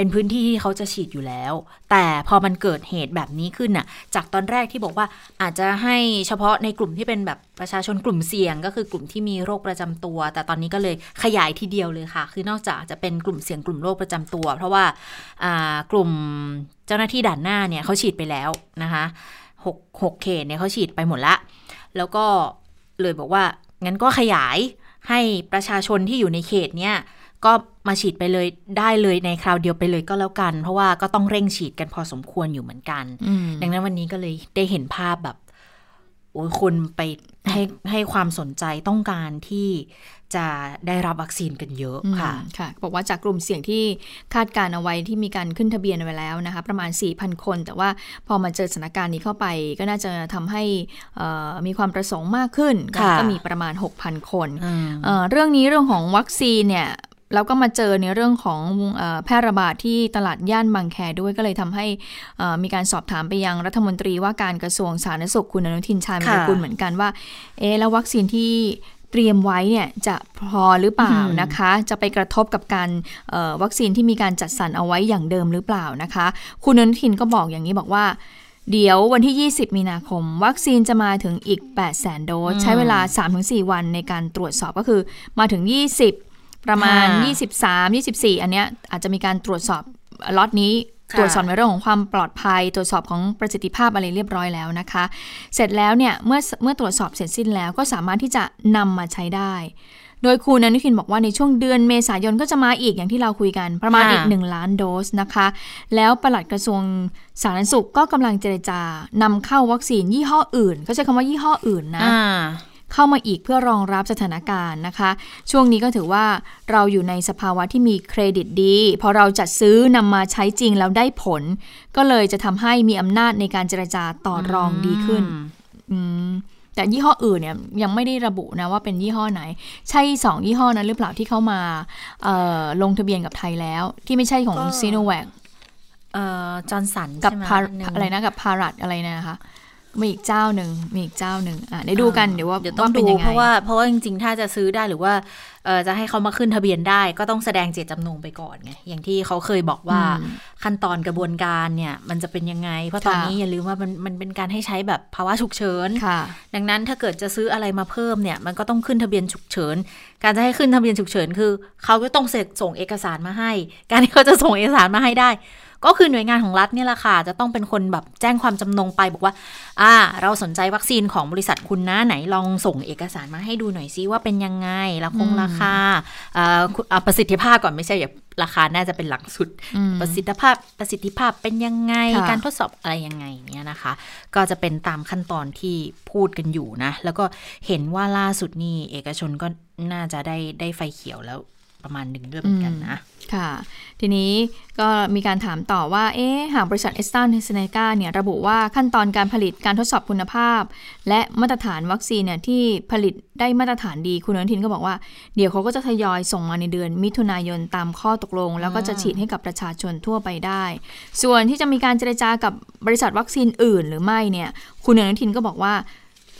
เป็นพื้นที่ที่เขาจะฉีดอยู่แล้ว แต่พอมันเกิดเหตุแบบนี้ขึ้นน่ะ จากตอนแรกที่บอกว่าอาจจะให้เฉพาะในกลุ่มที่เป็นแบบประชาชนกลุ่มเสี่ยง ก็คือกลุ่มที่มีโรคประจำตัว แต่ตอนนี้ก็เลยขยายทีเดียวเลยค่ะ คือนอกจากจะเป็นกลุ่มเสี่ยงกลุ่มโรคประจำตัว เพราะว่าอ่ากลุ่มเจ้าหน้าที่ด่านหน้าเนี่ยเขาฉีดไปแล้วนะคะหกหกเขตเนี่ยเขาฉีดไปหมดละ แล้วก็เลยบอกว่างั้นก็ขยายให้ประชาชนที่อยู่ในเขตเนี่ย ก็มาฉีดไปเลยได้เลยในคราวเดียวไปเลยก็แล้วกัน เพราะว่าก็ต้องเร่งฉีดกันพอสมควรอยู่เหมือนกันอืมดังนั้นวันนี้ก็เลยได้เห็นภาพแบบโอ้ยคนไปให้ให้ความสนใจต้องการที่จะได้รับวัคซีนกันเยอะค่ะอืมค่ะ บอกว่าจากกลุ่มเสี่ยงที่คาดการเอาไว้ที่มีการขึ้นทะเบียนไว้แล้วนะคะ ประมาณ 4,000 คน แต่ว่าพอมาเจอสถานการณ์นี้เข้าไป ก็น่าจะทำให้เอ่อมีความประสงค์มากขึ้นค่ะก็มีประมาณ 6,000 คนอืมเอ่อเรื่องนี้เรื่องของวัคซีนเนี่ย เราก็มาเจอในเรื่องของเออแพร่ระบาดที่ตลาดย่านบางแคด้วยก็เลยทำให้เอ่อมีการสอบถามไปยังรัฐมนตรีว่าการกระทรวงสาธารณสุขคุณอนุทินชาญวิรกุลเหมือนกันว่า เอ๊ะแล้ววัคซีนที่เตรียมไว้เนี่ยจะพอหรือเปล่านะคะ จะไปกระทบกับการเอ่อวัคซีนที่มีการจัดสรรเอาไว้อย่างเดิมหรือเปล่านะคะ คุณอนุทินก็บอกอย่างนี้บอกว่าเดี๋ยววันที่ 20 มีนาคม วัคซีนจะมาถึงอีก 8 0 0 0 0 0 โดส ใช้เวลา 3-4 วันในการตรวจสอบก็คือมาถึง 20 ประมาณค่ะ23 24 อันเนี้ยอาจจะมีการตรวจสอบล็อตนี้ค่ะตรวจสอบในเรื่องของความปลอดภัย ตรวจสอบของประสิทธิภาพอะไรเรียบร้อยแล้วนะคะ เสร็จแล้วเนี่ยเมื่อเมื่อตรวจสอบเสร็จสิ้นแล้วก็สามารถที่จะนำมาใช้ได้ โดยคุณอนุทินบอกว่าในช่วงเดือนเมษายนก็จะมาอีกอย่างที่เราคุยกันประมาณค่ะอีก 1 ล้านโดสนะคะ แล้วปลัดกระทรวงสาธารณสุขก็กำลังเจรจานำเข้าวัคซีนยี่ห้ออื่นเขาใช้คำว่ายี่ห้ออื่นนะอ่า เข้ามาอีกเพื่อรองรับสถานการณ์นะคะ ช่วงนี้ก็ถือว่าเราอยู่ในสภาวะที่มีเครดิตดี พอเราจัดซื้อนำมาใช้จริงแล้วได้ผล ก็เลยจะทำให้มีอำนาจในการเจรจาต่อรองดีขึ้นอืมแต่ยี่ห้ออื่นเนี่ยยังไม่ได้ระบุนะว่าเป็นยี่ห้อไหน ใช่สองยี่ห้อนั้นหรือเปล่าที่เข้ามาเอ่อลงทะเบียนกับไทยแล้ว ที่ไม่ใช่ของก็ซีโนแวคเอ่อจอร์นสันกับใช่ไหมพาหนึ่งอะไรนะกับพารัตอะไรเนยนะคะ มีอีกเจ้าหนึ่งมีอีกเจ้าหนึ่งอะได้ดูกันเดี๋ยวว่าเดี๋ยวต้องว่าเป็นดูยังไงเพราะว่าเพราะว่าจริงๆ ถ้าจะซื้อได้หรือว่าเอ่อจะให้เขามาขึ้นทะเบียนได้ก็ต้องแสดงเจตจำนงไปก่อนไงอย่างที่เขาเคยบอกว่าอืมขั้นตอนกระบวนการเนี่ยมันจะเป็นยังไง เพราะตอนค่ะนี้อย่าลืมว่ามันมันเป็นการให้ใช้แบบภาวะฉุกเฉินค่ะดังนั้นถ้าเกิดจะซื้ออะไรมาเพิ่มเนี่ยมันก็ต้องขึ้นทะเบียนฉุกเฉิน การจะให้ขึ้นทะเบียนฉุกเฉินคือเขาก็ต้องส่งเอกสารมาให้ การที่เขาจะส่งเอกสารมาให้ได้ ก็คือหน่วยงานของรัฐเนี่ยแหละค่ะจะต้องเป็นคนแบบแจ้งความจำนงไปบอกว่า อ่า เราสนใจวัคซีนของบริษัทคุณนะไหนลองส่งเอกสารมาให้ดูหน่อยซิว่าเป็นยังไงราคงราคาอ่าประสิทธิภาพก่อนไม่ใช่อย่าราคาน่าจะเป็นหลักสุด ประสิทธิภาพประสิทธิภาพเป็นยังไงการทดสอบอะไรยังไงเนี่ยนะคะ ก็จะเป็นตามขั้นตอนที่พูดกันอยู่นะ แล้วก็เห็นว่าล่าสุดนี่เอกชนก็น่าจะได้ได้ไฟเขียวแล้ว ประมาณหนึ่งด้วยเหมือนกันนะ ค่ะ ทีนี้ก็มีการถามต่อว่า เอ๊ะ หากบริษัทเอสตันเฮสเนกาเนี่ยระบุว่าขั้นตอนการผลิตการทดสอบคุณภาพ และมาตรฐานวัคซีนเนี่ยที่ผลิตได้มาตรฐานดีคุณอนุทินก็บอกว่า เดี๋ยวเขาก็จะทยอยส่งมาในเดือนมิถุนายนตามข้อตกลง แล้วก็จะฉีดให้กับประชาชนทั่วไปได้ ส่วนที่จะมีการเจรจากับบริษัทวัคซีนอื่นหรือไม่เนี่ย คุณอนุทินก็บอกว่า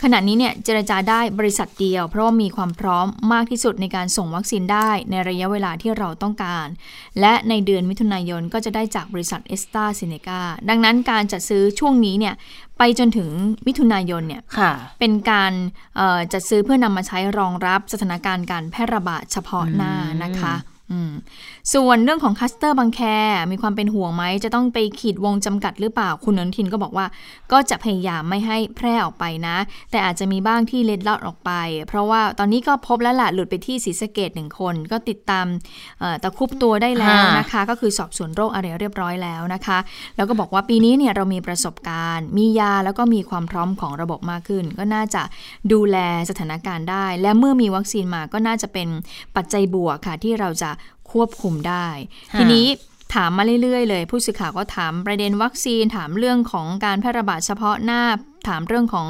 ขณะนี้เนี่ยเจรจาได้บริษัทเดียว เพราะว่ามีความพร้อมมากที่สุดในการส่งวัคซีนได้ในระยะเวลาที่เราต้องการ และในเดือนมิถุนายนก็จะได้จากบริษัทเอสตาซิเนกาดังนั้นการจัดซื้อช่วงนี้เนี่ยไปจนถึงมิถุนายนเนี่ยเป็นการจัดซื้อเพื่อนำมาใช้รองรับสถานการณ์การแพร่ระบาดเฉพาะหน้านะคะ ส่วนเรื่องของคลัสเตอร์บางแค มีความเป็นห่วงไหม จะต้องไปขีดวงจำกัดหรือเปล่า คุณนนทินก็บอกว่า ก็จะพยายามไม่ให้แพร่ออกไปนะ แต่อาจจะมีบ้างที่เล็ดลอดออกไป เพราะว่าตอนนี้ก็พบแล้วละหลุดไปที่ศรีสะเกษหนึ่งคน ก็ติดตามตะคุบตัวได้แล้วนะคะ ก็คือสอบสวนโรคอะไรเรียบร้อยแล้วนะคะ แล้วก็บอกว่าปีนี้เนี่ยเรามีประสบการณ์ มียาแล้วก็มีความพร้อมของระบบมากขึ้น ก็น่าจะดูแลสถานการณ์ได้ และเมื่อมีวัคซีนมาก็น่าจะเป็นปัจจัยบวกค่ะที่เราจะ ควบคุมได้ ทีนี้ถามมาเรื่อยๆ เลย ผู้สื่อข่าวก็ถามประเด็นวัคซีนถามเรื่องของการแพร่ระบาดเฉพาะหน้าถามเรื่องของ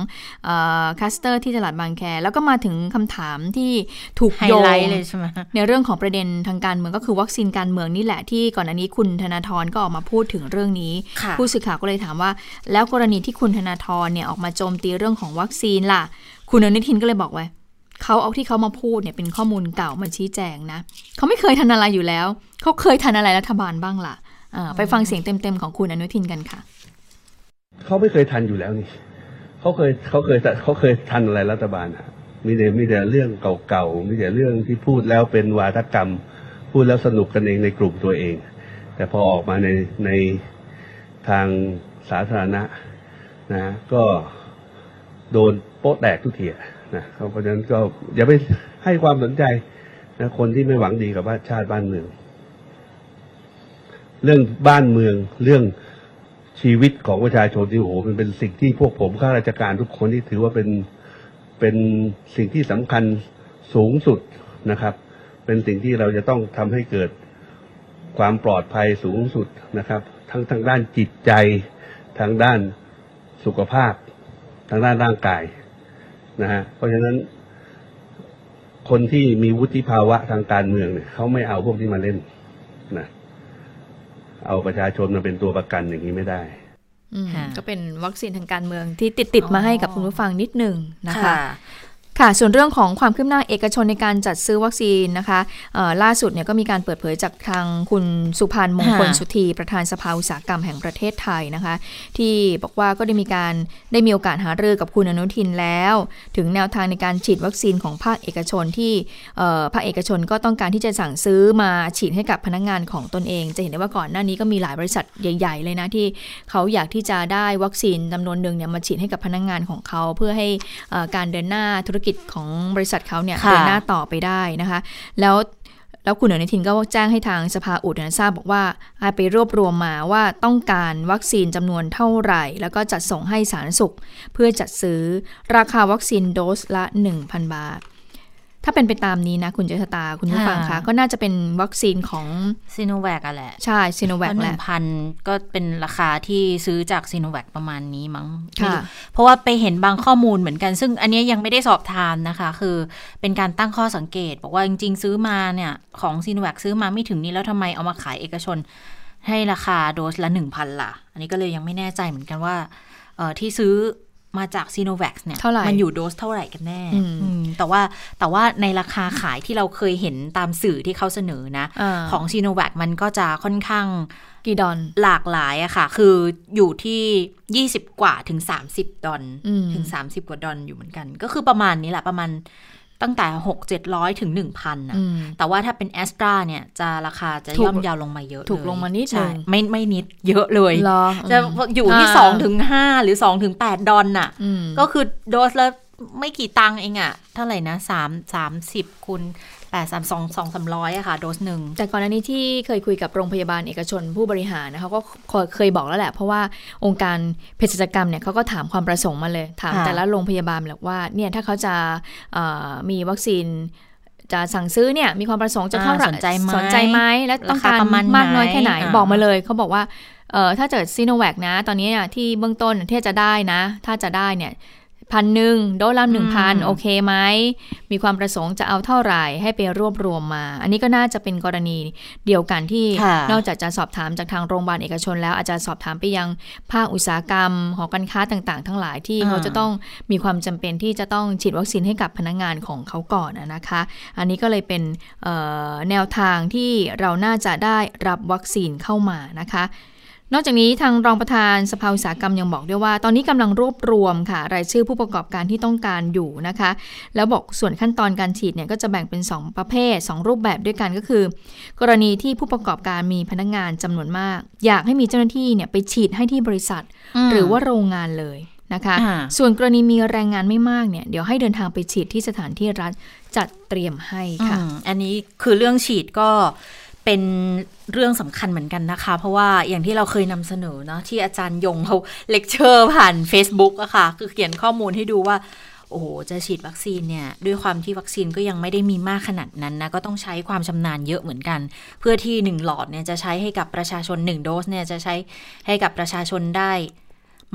คัสเตอร์ที่ตลาดบางแค แล้วก็มาถึงคำถามที่ถูกโยงเลยใช่ไหมในเรื่องของประเด็นทางการเมืองก็คือวัคซีนการเมืองนี่แหละที่ก่อนอันนี้คุณธนาธรก็ออกมาพูดถึงเรื่องนี้ ผู้สื่อข่าวก็เลยถามว่า แล้วกรณีที่คุณธนาธรเนี่ยออกมาโจมตีเรื่องของวัคซีนล่ะ คุณอนุทินก็เลยบอกไว้ เขาเอาที่เขามาพูดเนี่ยเป็นข้อมูลเก่ามาชี้แจงนะเขาไม่เคยทันอะไรอยู่แล้ว เขาเคยทันอะไรรัฐบาลบ้างล่ะไปฟังเสียงเต็มๆของคุณอนุทินกันค่ะเขาไม่เคยทันอยู่แล้วนี่เขาเคยเขาเคยเขาเคยทันอะไรรัฐบาลมีแต่มีแต่เรื่องเก่าๆมีแต่เรื่องที่พูดแล้วเป็นวาทกรรม พูดแล้วสนุกกันเองในกลุ่มตัวเอง แต่พอออกมาในในทางสาธารณะนะ ก็โดนโป๊ะแตกทุกที นะเพราะฉะนั้นก็อย่าไปให้ความสนใจนะคนที่ไม่หวังดีกับชาติบ้านเมือง เรื่องบ้านเมืองเรื่องชีวิตของประชาชนที่โอ้โหมันเป็นสิ่งที่พวกผมข้าราชการทุกคนที่ถือว่าเป็นเป็นสิ่งที่สำคัญสูงสุดนะครับ เป็นสิ่งที่เราจะต้องทำให้เกิดความปลอดภัยสูงสุดนะครับ ทั้งทางด้านจิตใจทางด้านสุขภาพ ทางด้านร่างกาย นะฮะเพราะฉะนั้น คนที่มีวุฒิภาวะทางการเมืองเนี่ยเขาไม่เอาพวกที่มาเล่นนะเอาประชาชนมาเป็นตัวประกันอย่างนี้ไม่ได้ก็เป็นวัคซีนทางการเมืองที่ติดติดมาให้กับคุณผู้ฟังนิดหนึ่งนะคะ ค่ะ ส่วนเรื่องของความคืบหน้าเอกชนในการจัดซื้อวัคซีนนะคะล่าสุดเนี่ยก็มีการเปิดเผยจากทางคุณสุพันธ์มงคลสุธีประธานสภาอุตสาหกรรมแห่งประเทศไทยนะคะ ที่บอกว่าก็ได้มีการได้มีโอกาสหารือกับคุณอนุทินแล้ว ถึงแนวทางในการฉีดวัคซีนของภาคเอกชนที่ภาคเอกชนก็ต้องการที่จะสั่งซื้อมาฉีดให้กับพนักงงานของตนเอง จะเห็นได้ว่าก่อนหน้านี้ก็มีหลายบริษัทใหญ่ ๆ เลยนะที่เขาอยากที่จะได้วัคซีนจำนวนหนึ่งเนี่ยมาฉีดให้กับพนักงงานของเขาเพื่อให้การเดินหน้าธุรกิจของบริษัทเขาเนี่ยเดินหน้าต่อไปได้นะคะ แล้วแล้วคุณอนุทินก็แจ้งให้ทางสภาอุดทราบบอกว่าไปรวบรวมมาว่าต้องการวัคซีนจำนวนเท่าไหร่ แล้วก็จัดส่งให้สาธารณสุข เพื่อจัดซื้อราคาวัคซีนโดสละ 1,000 บาท ถ้าเป็นไปตามนี้นะ คุณเจษตาคุณผู้ฟังคะก็น่าจะเป็นวัคซีนของซีโนแวคอะแหละ ใช่ซีโนแวคแหละพันก็เป็นราคาที่ซื้อจากซีโนแวคประมาณนี้มั้งเพราะว่าไปเห็นบางข้อมูลเหมือนกัน ซึ่งอันนี้ยังไม่ได้สอบทานนะคะ คือเป็นการตั้งข้อสังเกต บอกว่าจริงๆ ซื้อมาเนี่ย ของซีโนแวคซื้อมาไม่ถึงนี้แล้วทำไมเอามาขายเอกชน ให้ราคาโดสละหนึ่งพันล่ะ อันนี้ก็เลยยังไม่แน่ใจเหมือนกันว่าที่ซื้อ มาจากซีโนแวคเนี่ยมันอยู่โดสเท่าไหร่กันแน่แต่ว่าแต่ว่าในราคาขายที่เราเคยเห็นตามสื่อที่เขาเสนอนะของซีโนแวคมันก็จะค่อนข้างกี่ดอนหลากหลายอะค่ะ คืออยู่ที่ยี่สิบกว่าถึงสามสิบดอนถึงสามสิบกว่าดอนอยู่เหมือนกัน ก็คือประมาณนี้แหละประมาณ ตั้งแต่ 6 700 ถึง 1,000นะอืมแต่ว่าถ้าเป็นแอสตราเนี่ย จะราคาจะถูกย่อมเยาวลงมาเยอะถูกเยลงมานิดใช่นึงไม่ไม่นิดเยอะเลยเหรอจะมอยู่ที่อ่าสองถึงห้าหรือสองถึงแปดดอลน่ะอืมก็คือโดสละไม่กี่ตังค์เองอะเท่าไหร่นะสามสามสิบคูณ แปดสามสองสองสามร้อยอะค่ะ โดสหนึ่งแต่ก่อนหน้านี้ที่เคยคุยกับโรงพยาบาลเอกชนผู้บริหารนะคะก็เคยบอกแล้วแหละ เพราะว่าองค์การเภสัชกรรมเนี่ยเขาก็ถามความประสงค์มาเลย ถามค่ะแต่ละโรงพยาบาลแบบว่าเนี่ยถ้าเขาจะเอ่อมีวัคซีนจะสั่งซื้อเนี่ยมีความประสงค์จะเท่าไหร่อ่าสนใจไหมสนใจไหมและต้องการราคาประมาณมากน้อยไหนแค่ไหนอ่าบอกมาเลยเขาบอกว่าเอ่อถ้าเกิดซีโนแวคนะ ตอนนี้เนี่ยที่เบื้องต้นที่จะได้นะ ถ้าจะได้เนี่ย พันหนึ่งโดสละหนึ่งพันโอเคไหม มีความประสงค์จะเอาเท่าไหร่ให้ไปรวบรวมมา อันนี้ก็น่าจะเป็นกรณีเดียวกันที่ค่ะนอกจากจะสอบถามจากทางโรงพยาบาลเอกชน แล้วอาจจะสอบถามไปยังภาคอุตสาหกรรมหอการค้าต่างๆ ทั้งหลายที่อ่าเขาจะต้องมีความจำเป็นที่จะต้องฉีดวัคซีนให้กับพนักงานของเขาก่อนนะคะ อันนี้ก็เลยเป็นเอ่อแนวทางที่เราน่าจะได้รับวัคซีนเข้ามานะคะ นอกจากนี้ทางรองประธานสภาอุตสาหกรรมยังบอกด้วยว่า ตอนนี้กำลังรวบรวมค่ะ รายชื่อผู้ประกอบการที่ต้องการอยู่นะคะ แล้วบอกส่วนขั้นตอนการฉีดเนี่ยก็จะแบ่งเป็น 2 ประเภท 2 รูปแบบด้วยกันก็คือ กรณีที่ผู้ประกอบการมีพนักงานจำนวนมาก อยากให้มีเจ้าหน้าที่เนี่ยไปฉีดให้ที่บริษัท หรือว่าโรงงานเลยนะคะอ่าส่วนกรณีมีแรงงานไม่มากเนี่ยเดี๋ยวให้เดินทางไปฉีดที่สถานที่รัฐจัดเตรียมให้ค่ะอืมอันนี้คือเรื่องฉีดก็ เป็นเรื่องสำคัญเหมือนกันนะคะ เพราะว่าอย่างที่เราเคยนำเสนอเนาะที่อาจารย์ยงเขาเลคเชอร์ผ่าน Facebook อะค่ะ คือเขียนข้อมูลให้ดูว่า โอ้โห จะฉีดวัคซีนเนี่ย ด้วยความที่วัคซีนก็ยังไม่ได้มีมากขนาดนั้นนะ ก็ต้องใช้ความชำนาญเยอะเหมือนกัน เพื่อที่ 1 หลอดเนี่ยจะใช้ให้กับประชาชน 1 โดสเนี่ยจะใช้ให้กับประชาชนได้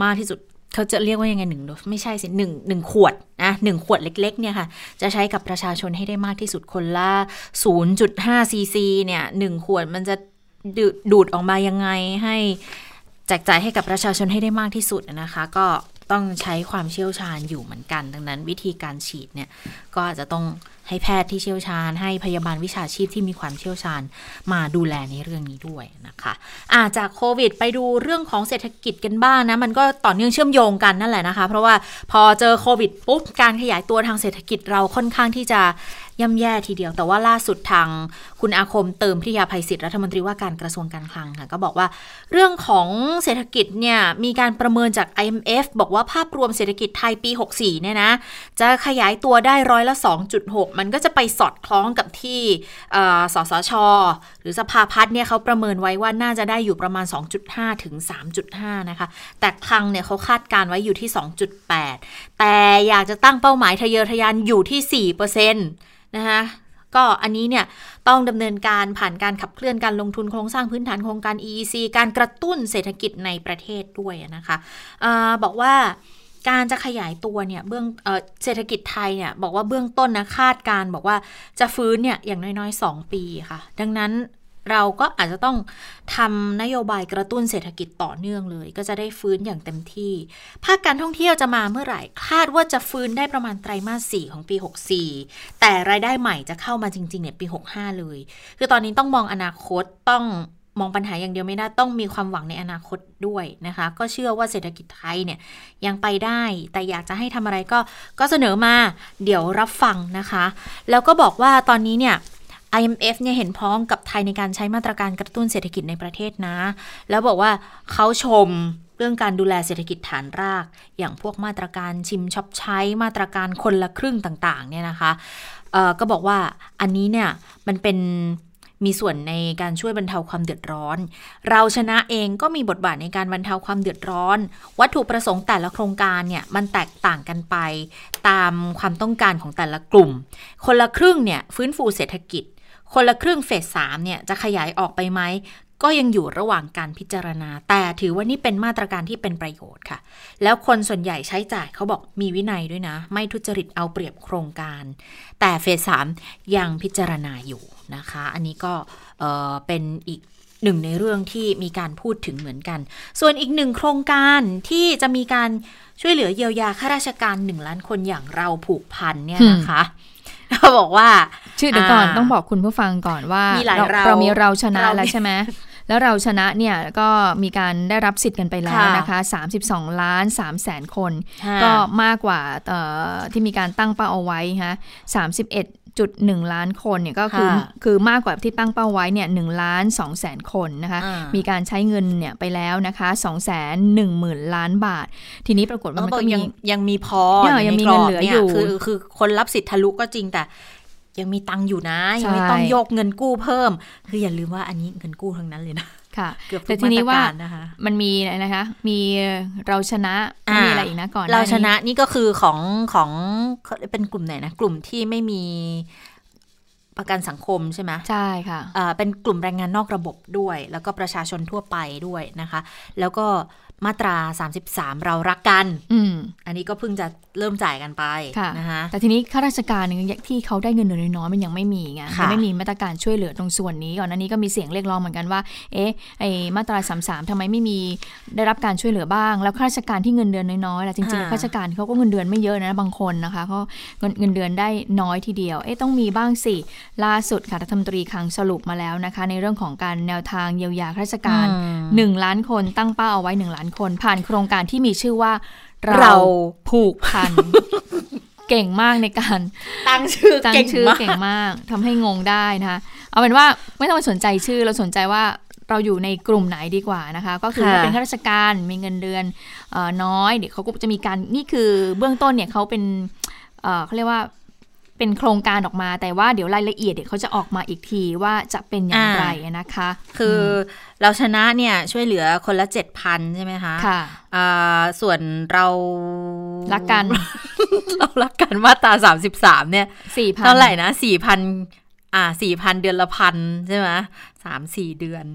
มากที่สุด เขาจะเรียกว่ายังไงหนึ่งโดสไม่ใช่สิหนึ่งหนึ่งขวดนะหนึ่งขวดเล็กๆเนี่ยค่ะ จะใช้กับประชาชนให้ได้มากที่สุดคนละ 0.5ซีซีเนี่ยหนึ่งขวดมันจะดูดูดออกมายังไงให้แจกจ่ายให้กับประชาชนให้ได้มากที่สุดนะคะ ก็ต้องใช้ความเชี่ยวชาญอยู่เหมือนกัน ดังนั้นวิธีการฉีดเนี่ยก็อาจจะต้อง ให้แพทย์ที่เชี่ยวชาญ ให้พยาบาลวิชาชีพที่มีความเชี่ยวชาญมาดูแลในเรื่องนี้ด้วยนะคะอาจากโควิด ไปดูเรื่องของเศรษฐกิจกันบ้างนะมันก็ต่อเนื่องเชื่อมโยงกันนั่นแหละนะคะ เพราะว่าพอเจอโควิดปุ๊บการขยายตัวทางเศรษฐกิจเราค่อนข้างที่จะย่ำแย่ทีเดียว แต่ว่าล่าสุดทางคุณอาคมเติมพิทยาภัยศิษย์รัฐมนตรีว่าการกระทรวงการคลังค่ะก็บอกว่า เรื่องของเศรษฐกิจเนี่ยมีการประเมินจาก IMF บอกว่าภาพรวมเศรษฐกิจไทยปี 64 เนี่ยนะจะขยายตัวได้ร้อยละ 2.6มันก็จะไปสอดคล้องกับที่สสช หรือสภาพัฒน์เนี่ยเขาประเมินไว้ว่าน่าจะได้อยู่ประมาณ 2.5 ถึง 3.5 นะคะ แต่คลังเนี่ยเขาคาดการไว้อยู่ที่ 2.8 แต่อยากจะตั้งเป้าหมายทะเยอทะยานอยู่ที่4%นะคะก็อันนี้เนี่ยต้องดำเนินการผ่านการขับเคลื่อนการลงทุนโครงสร้างพื้นฐานโครงการ EEC การกระตุ้นเศรษฐกิจในประเทศด้วยนะคะอาบอกว่า การจะขยายตัวเนี่ยเบื้องเอเศรษฐกิจไทยเนี่ยบอกว่าเบื้องต้นนะคาดการบอกว่าจะฟื้นเนี่ยอย่างน้อยๆ 2 ปีค่ะ ดังนั้นเราก็อาจจะต้องทำนโยบายกระตุ้นเศรษฐกิจต่อเนื่องเลย ก็จะได้ฟื้นอย่างเต็มที่ ภาคการท่องเที่ยวจะมาเมื่อไหร่ คาดว่าจะฟื้นได้ประมาณไตรมาส 4 ของปี 64 แต่รายได้ใหม่จะเข้ามาจริงๆเนี่ยปี 65 เลย คือตอนนี้ต้องมองอนาคตต้อง มองปัญหาอย่างเดียวไม่ได้ต้องมีความหวังในอนาคตด้วยนะคะ ก็เชื่อว่าเศรษฐกิจไทยเนี่ยยังไปได้ แต่อยากจะให้ทำอะไรก็ก็เสนอมาเดี๋ยวรับฟังนะคะ แล้วก็บอกว่าตอนนี้เนี่ย IMF เนี่ยเห็นพ้องกับไทยในการใช้มาตรการกระตุ้นเศรษฐกิจในประเทศนะ แล้วบอกว่าเขาชมเรื่องการดูแลเศรษฐกิจฐานราก อย่างพวกมาตรการชิมช็อปใช้มาตรการคนละครึ่งต่างๆเนี่ยนะคะก็บอกว่าอันนี้เนี่ยมันเป็น มีส่วนในการช่วยบรรเทาความเดือดร้อน เราชนะเองก็มีบทบาทในการบรรเทาความเดือดร้อน วัตถุประสงค์แต่ละโครงการเนี่ยมันแตกต่างกันไป ตามความต้องการของแต่ละกลุ่ม คนละครึ่งเนี่ยฟื้นฟูเศรษฐกิจ คนละครึ่งเฟสสามเนี่ยจะขยายออกไปไหมก็ยังอยู่ระหว่างการพิจารณา แต่ถือว่านี่เป็นมาตรการที่เป็นประโยชน์ค่ะ แล้วคนส่วนใหญ่ใช้จ่ายเขาบอกมีวินัยด้วยนะ ไม่ทุจริตเอาเปรียบโครงการ แต่เฟสสามยังพิจารณาอยู่ นะคะ อันนี้ก็เอ่อเป็นอีกหนึ่งในเรื่องที่มีการพูดถึงเหมือนกัน ส่วนอีกหนึ่งโครงการที่จะมีการช่วยเหลือเยียวยาข้าราชการหนึ่งล้านคนอย่างเราผูกพันเนี่ยนะคะเขาบอกว่า ชื่อเดี๋ยวก่อนอ่าต้องบอกคุณผู้ฟังก่อนว่ามีหลายเราเรามีเราชนะเรามีแล้วใช่ไหมแล้วเราชนะเนี่ยก็มีการได้รับสิทธิ์กันไปแล้วค่ะนะคะ 32 ล้าน3แสนคนค่ะก็มากกว่าเอ่อที่มีการตั้งเป้าเอาไว้ฮะ 31.1 ล้านคนเนี่ยก็คือค่ะคือมากกว่าที่ตั้งเป้าไว้เนี่ย1ล้าน2แสนคนนะคะอ่ามีการใช้เงินเนี่ยไปแล้วนะคะ2แสน1หมื่นล้านบาท ทีนี้ปรากฏว่ามันเออก็มียังยังมีพอเนี่ยในยังมีกรบเงินเหลืออยู่คือคือคนรับสิทธิ์ทะลุก็จริงแต่ยังมีตังค์อยู่นะ ยังไม่ใช่ต้องโยกเงินกู้เพิ่ม คืออย่าลืมว่าอันนี้เงินกู้ทั้งนั้นเลยนะ ค่ะเกือบทุแต่กทีนี้มาตรว่าการนะคะมันมีอะไรนะคะ มีเราชนะอ่ามีมีอะไรอีกนะก่อนหเราน้ชนะนี่ก็คือของของเขาเป็นกลุ่มไหนนะ กลุ่มที่ไม่มีประกันสังคมใช่ไหมใช่ค่ะเอ่อเป็นกลุ่มแรงงานนอกระบบด้วย แล้วก็ประชาชนทั่วไปด้วยนะคะ แล้วก็ มาตรา 33 เรารักกัน อืม อันนี้ก็เพิ่งจะเริ่มจ่ายกันไปค่ะนะคะแต่ทีนี้ข้าราชการเนี่ยที่เขาได้เงินเดือนน้อยๆมันยังไม่มีไงค่ะยังไม่มีมาตรการช่วยเหลือตรงส่วนนี้ ก่อนหน้านี้ก็มีเสียงเรียกร้องเหมือนกันว่า เอ๊ะ ไอมาตราสามสามทำไมไม่มีได้รับการช่วยเหลือบ้าง แล้วข้าราชการที่เงินเดือนน้อยๆล่ะจริงๆแล้วข้าราชการเขาก็เงินเดือนไม่เยอะนะบางคนนะคะเขาเงินเงินเดือนได้น้อยทีเดียว เอ๊ะต้องมีบ้างสิล่าสุดค่ะรัฐมนตรีคลังสรุปมาแล้วนะคะ ในเรื่องของการแนวทางเยียวยาข้าราชการอืมหนึ่งล้านคนตั้งเป้าเอาไว้หนึ่งล้านคนผ่านโครงการที่มีชื่อว่าเราเราผูกพัน เก่งมากในการ ตั้งชื่อตั้งเก่งชื่อมากเก่งมากทำให้งงได้นะคะเอาเป็นว่าไม่ต้องไปสนใจชื่อเราสนใจว่าเราอยู่ในกลุ่มไหนดีกว่านะคะ ก็คือค่ะถ้าเป็นข้าราชการมีเงินเดือนเออน้อยเดี๋ยวเขาก็จะมีการนี่คือเบื้องต้นเนี่ยเขาเป็นเอ่อเขาเรียกว่า เป็นโครงการออกมา แต่ว่าเดี๋ยวรายละเอียดเดี๋ยวเขาจะออกมาอีกทีว่าจะเป็นอย่างไรนะคะ คือเราชนะเนี่ยช่วยเหลือคนละเจ็ดพันใช่ไหมคะค่ะอ่าส่วนเรารักกันเรารักกันมาตราสามสิบสามเนี่ยสี่พันเท่าไหร่นะสี่พันอ่าสี่พันเดือนละพันใช่ไหมสามสี่เดือน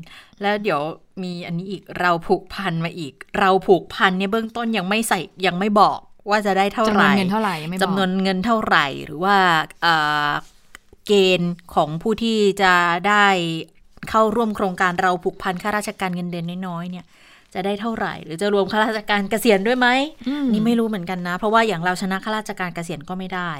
แล้วเดี๋ยวมีอันนี้อีกเราผูกพันมาอีก เราผูกพันเนี่ยเบื้องต้นยังไม่ใส่ยังไม่บอก ว่าจะได้เท่าจำไหนวนร่เงินเท่าไหร่ยังไม่บอกจำนวนเงินเท่าไหร่ หรือว่าเอ่อเกณฑ์ของผู้ที่จะได้เข้าร่วมโครงการเราผูกพันข้าราชการเงินเดือนน้อยๆเนี่ย จะได้เท่าไหร่ หรือจะรวมข้าราชการเกษียณด้วยไหมอืมนี่ไม่รู้เหมือนกันนะ เพราะว่าอย่างเราชนะข้าราชการเกษียณก็ไม่ได้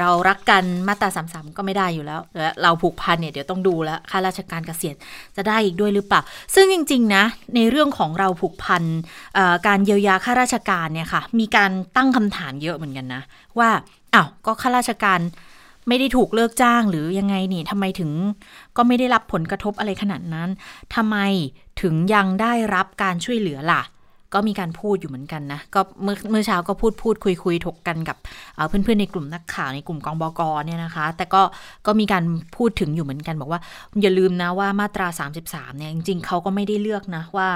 เรารักกันมาตราสามสามก็ไม่ได้อยู่แล้วแล้วเราผูกพันเนี่ยเดี๋ยวต้องดูแล้วข้าราชการเกษียณจะได้อีกด้วยหรือเปล่า ซึ่งจริงๆนะในเรื่องของเราผูกพันการเยียวยาข้าราชการเนี่ยค่ะมีการตั้งคำถามเยอะเหมือนกันนะ ว่าอ้าวก็ข้าราชการไม่ได้ถูกเลิกจ้างหรือยังไงนี่ทำไมถึงก็ไม่ได้รับผลกระทบอะไรขนาดนั้นทำไมถึงยังได้รับการช่วยเหลือล่ะ ก็มีการพูดอยู่เหมือนกันนะ ก็เมื่อเมื่อเช้าก็พูดพูดคุยคุยถกกันกับเอ่อเพื่อนๆในกลุ่มนักข่าวในกลุ่มกองบกเนี่ยนะคะ แต่ก็ก็มีการพูดถึงอยู่เหมือนกัน บอกว่าอย่าลืมนะว่ามาตรา 33เนี่ยจริงๆเขาก็ไม่ได้เลือกนะว่า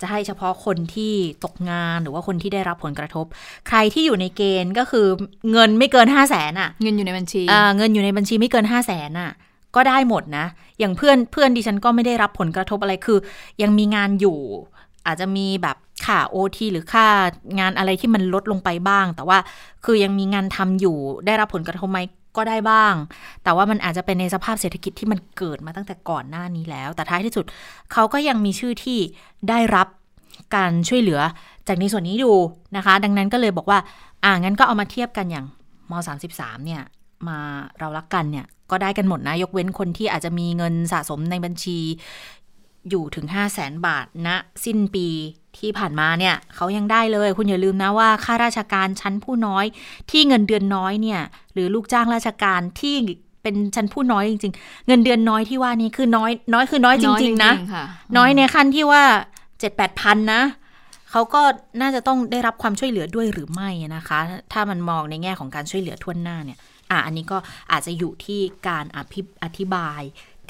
จะให้เฉพาะคนที่ตกงานหรือว่าคนที่ได้รับผลกระทบ ใครที่อยู่ในเกณฑ์ก็คือเงินไม่เกิน 5 0 0แสนอะเงินอยู่ในบัญชีอ่าเงินอยู่ในบัญชีไม่เกิน 5 0 0แสนอะก็ได้หมดนะ อย่างเพื่อนเพื่อนดิฉันก็ไม่ได้รับผลกระทบอะไรคือ ยังมีงานอยู่ อาจจะมีแบบ ค่าโอทีหรือค่างานอะไรที่มันลดลงไปบ้าง แต่ว่าคือยังมีงานทำอยู่ได้รับผลกระทบไหมก็ได้บ้าง แต่ว่ามันอาจจะเป็นในสภาพเศรษฐกิจที่มันเกิดมาตั้งแต่ก่อนหน้านี้แล้ว แต่ท้ายที่สุดเขาก็ยังมีชื่อที่ได้รับการช่วยเหลือจากในส่วนนี้อยู่นะคะ ดังนั้นก็เลยบอกว่าอ่างั้นก็เอามาเทียบกันอย่างม 33 เนี่ยมาเรารักกันเนี่ยก็ได้กันหมดนะ ยกเว้นคนที่อาจจะมีเงินสะสมในบัญชี อยู่ถึง 5 0 0แสนบาทณนะสิ้นปีที่ผ่านมาเนี่ยเขายังได้เลย คุณอย่าลืมนะว่าข้าราชการชั้นผู้น้อย ที่เงินเดือนน้อยเนี่ย หรือลูกจ้างราชการที่เป็นชั้นผู้น้อยจริง ๆ เงินเดือนน้อยที่ว่านี้คือน้อยน้อยคือน้อยจริง ๆ นะค่น้อยในขั้นที่ว่าเจ็ดแปดพันนะเขาก็น่าจะต้องได้รับความช่วยเหลือด้วยหรือไม่นะคะ ถ้ามันมองในแง่ของการช่วยเหลือทั่วหน้าเนี่ยอะอันนี้ก็อาจจะอยู่ที่การอภิอธิบาย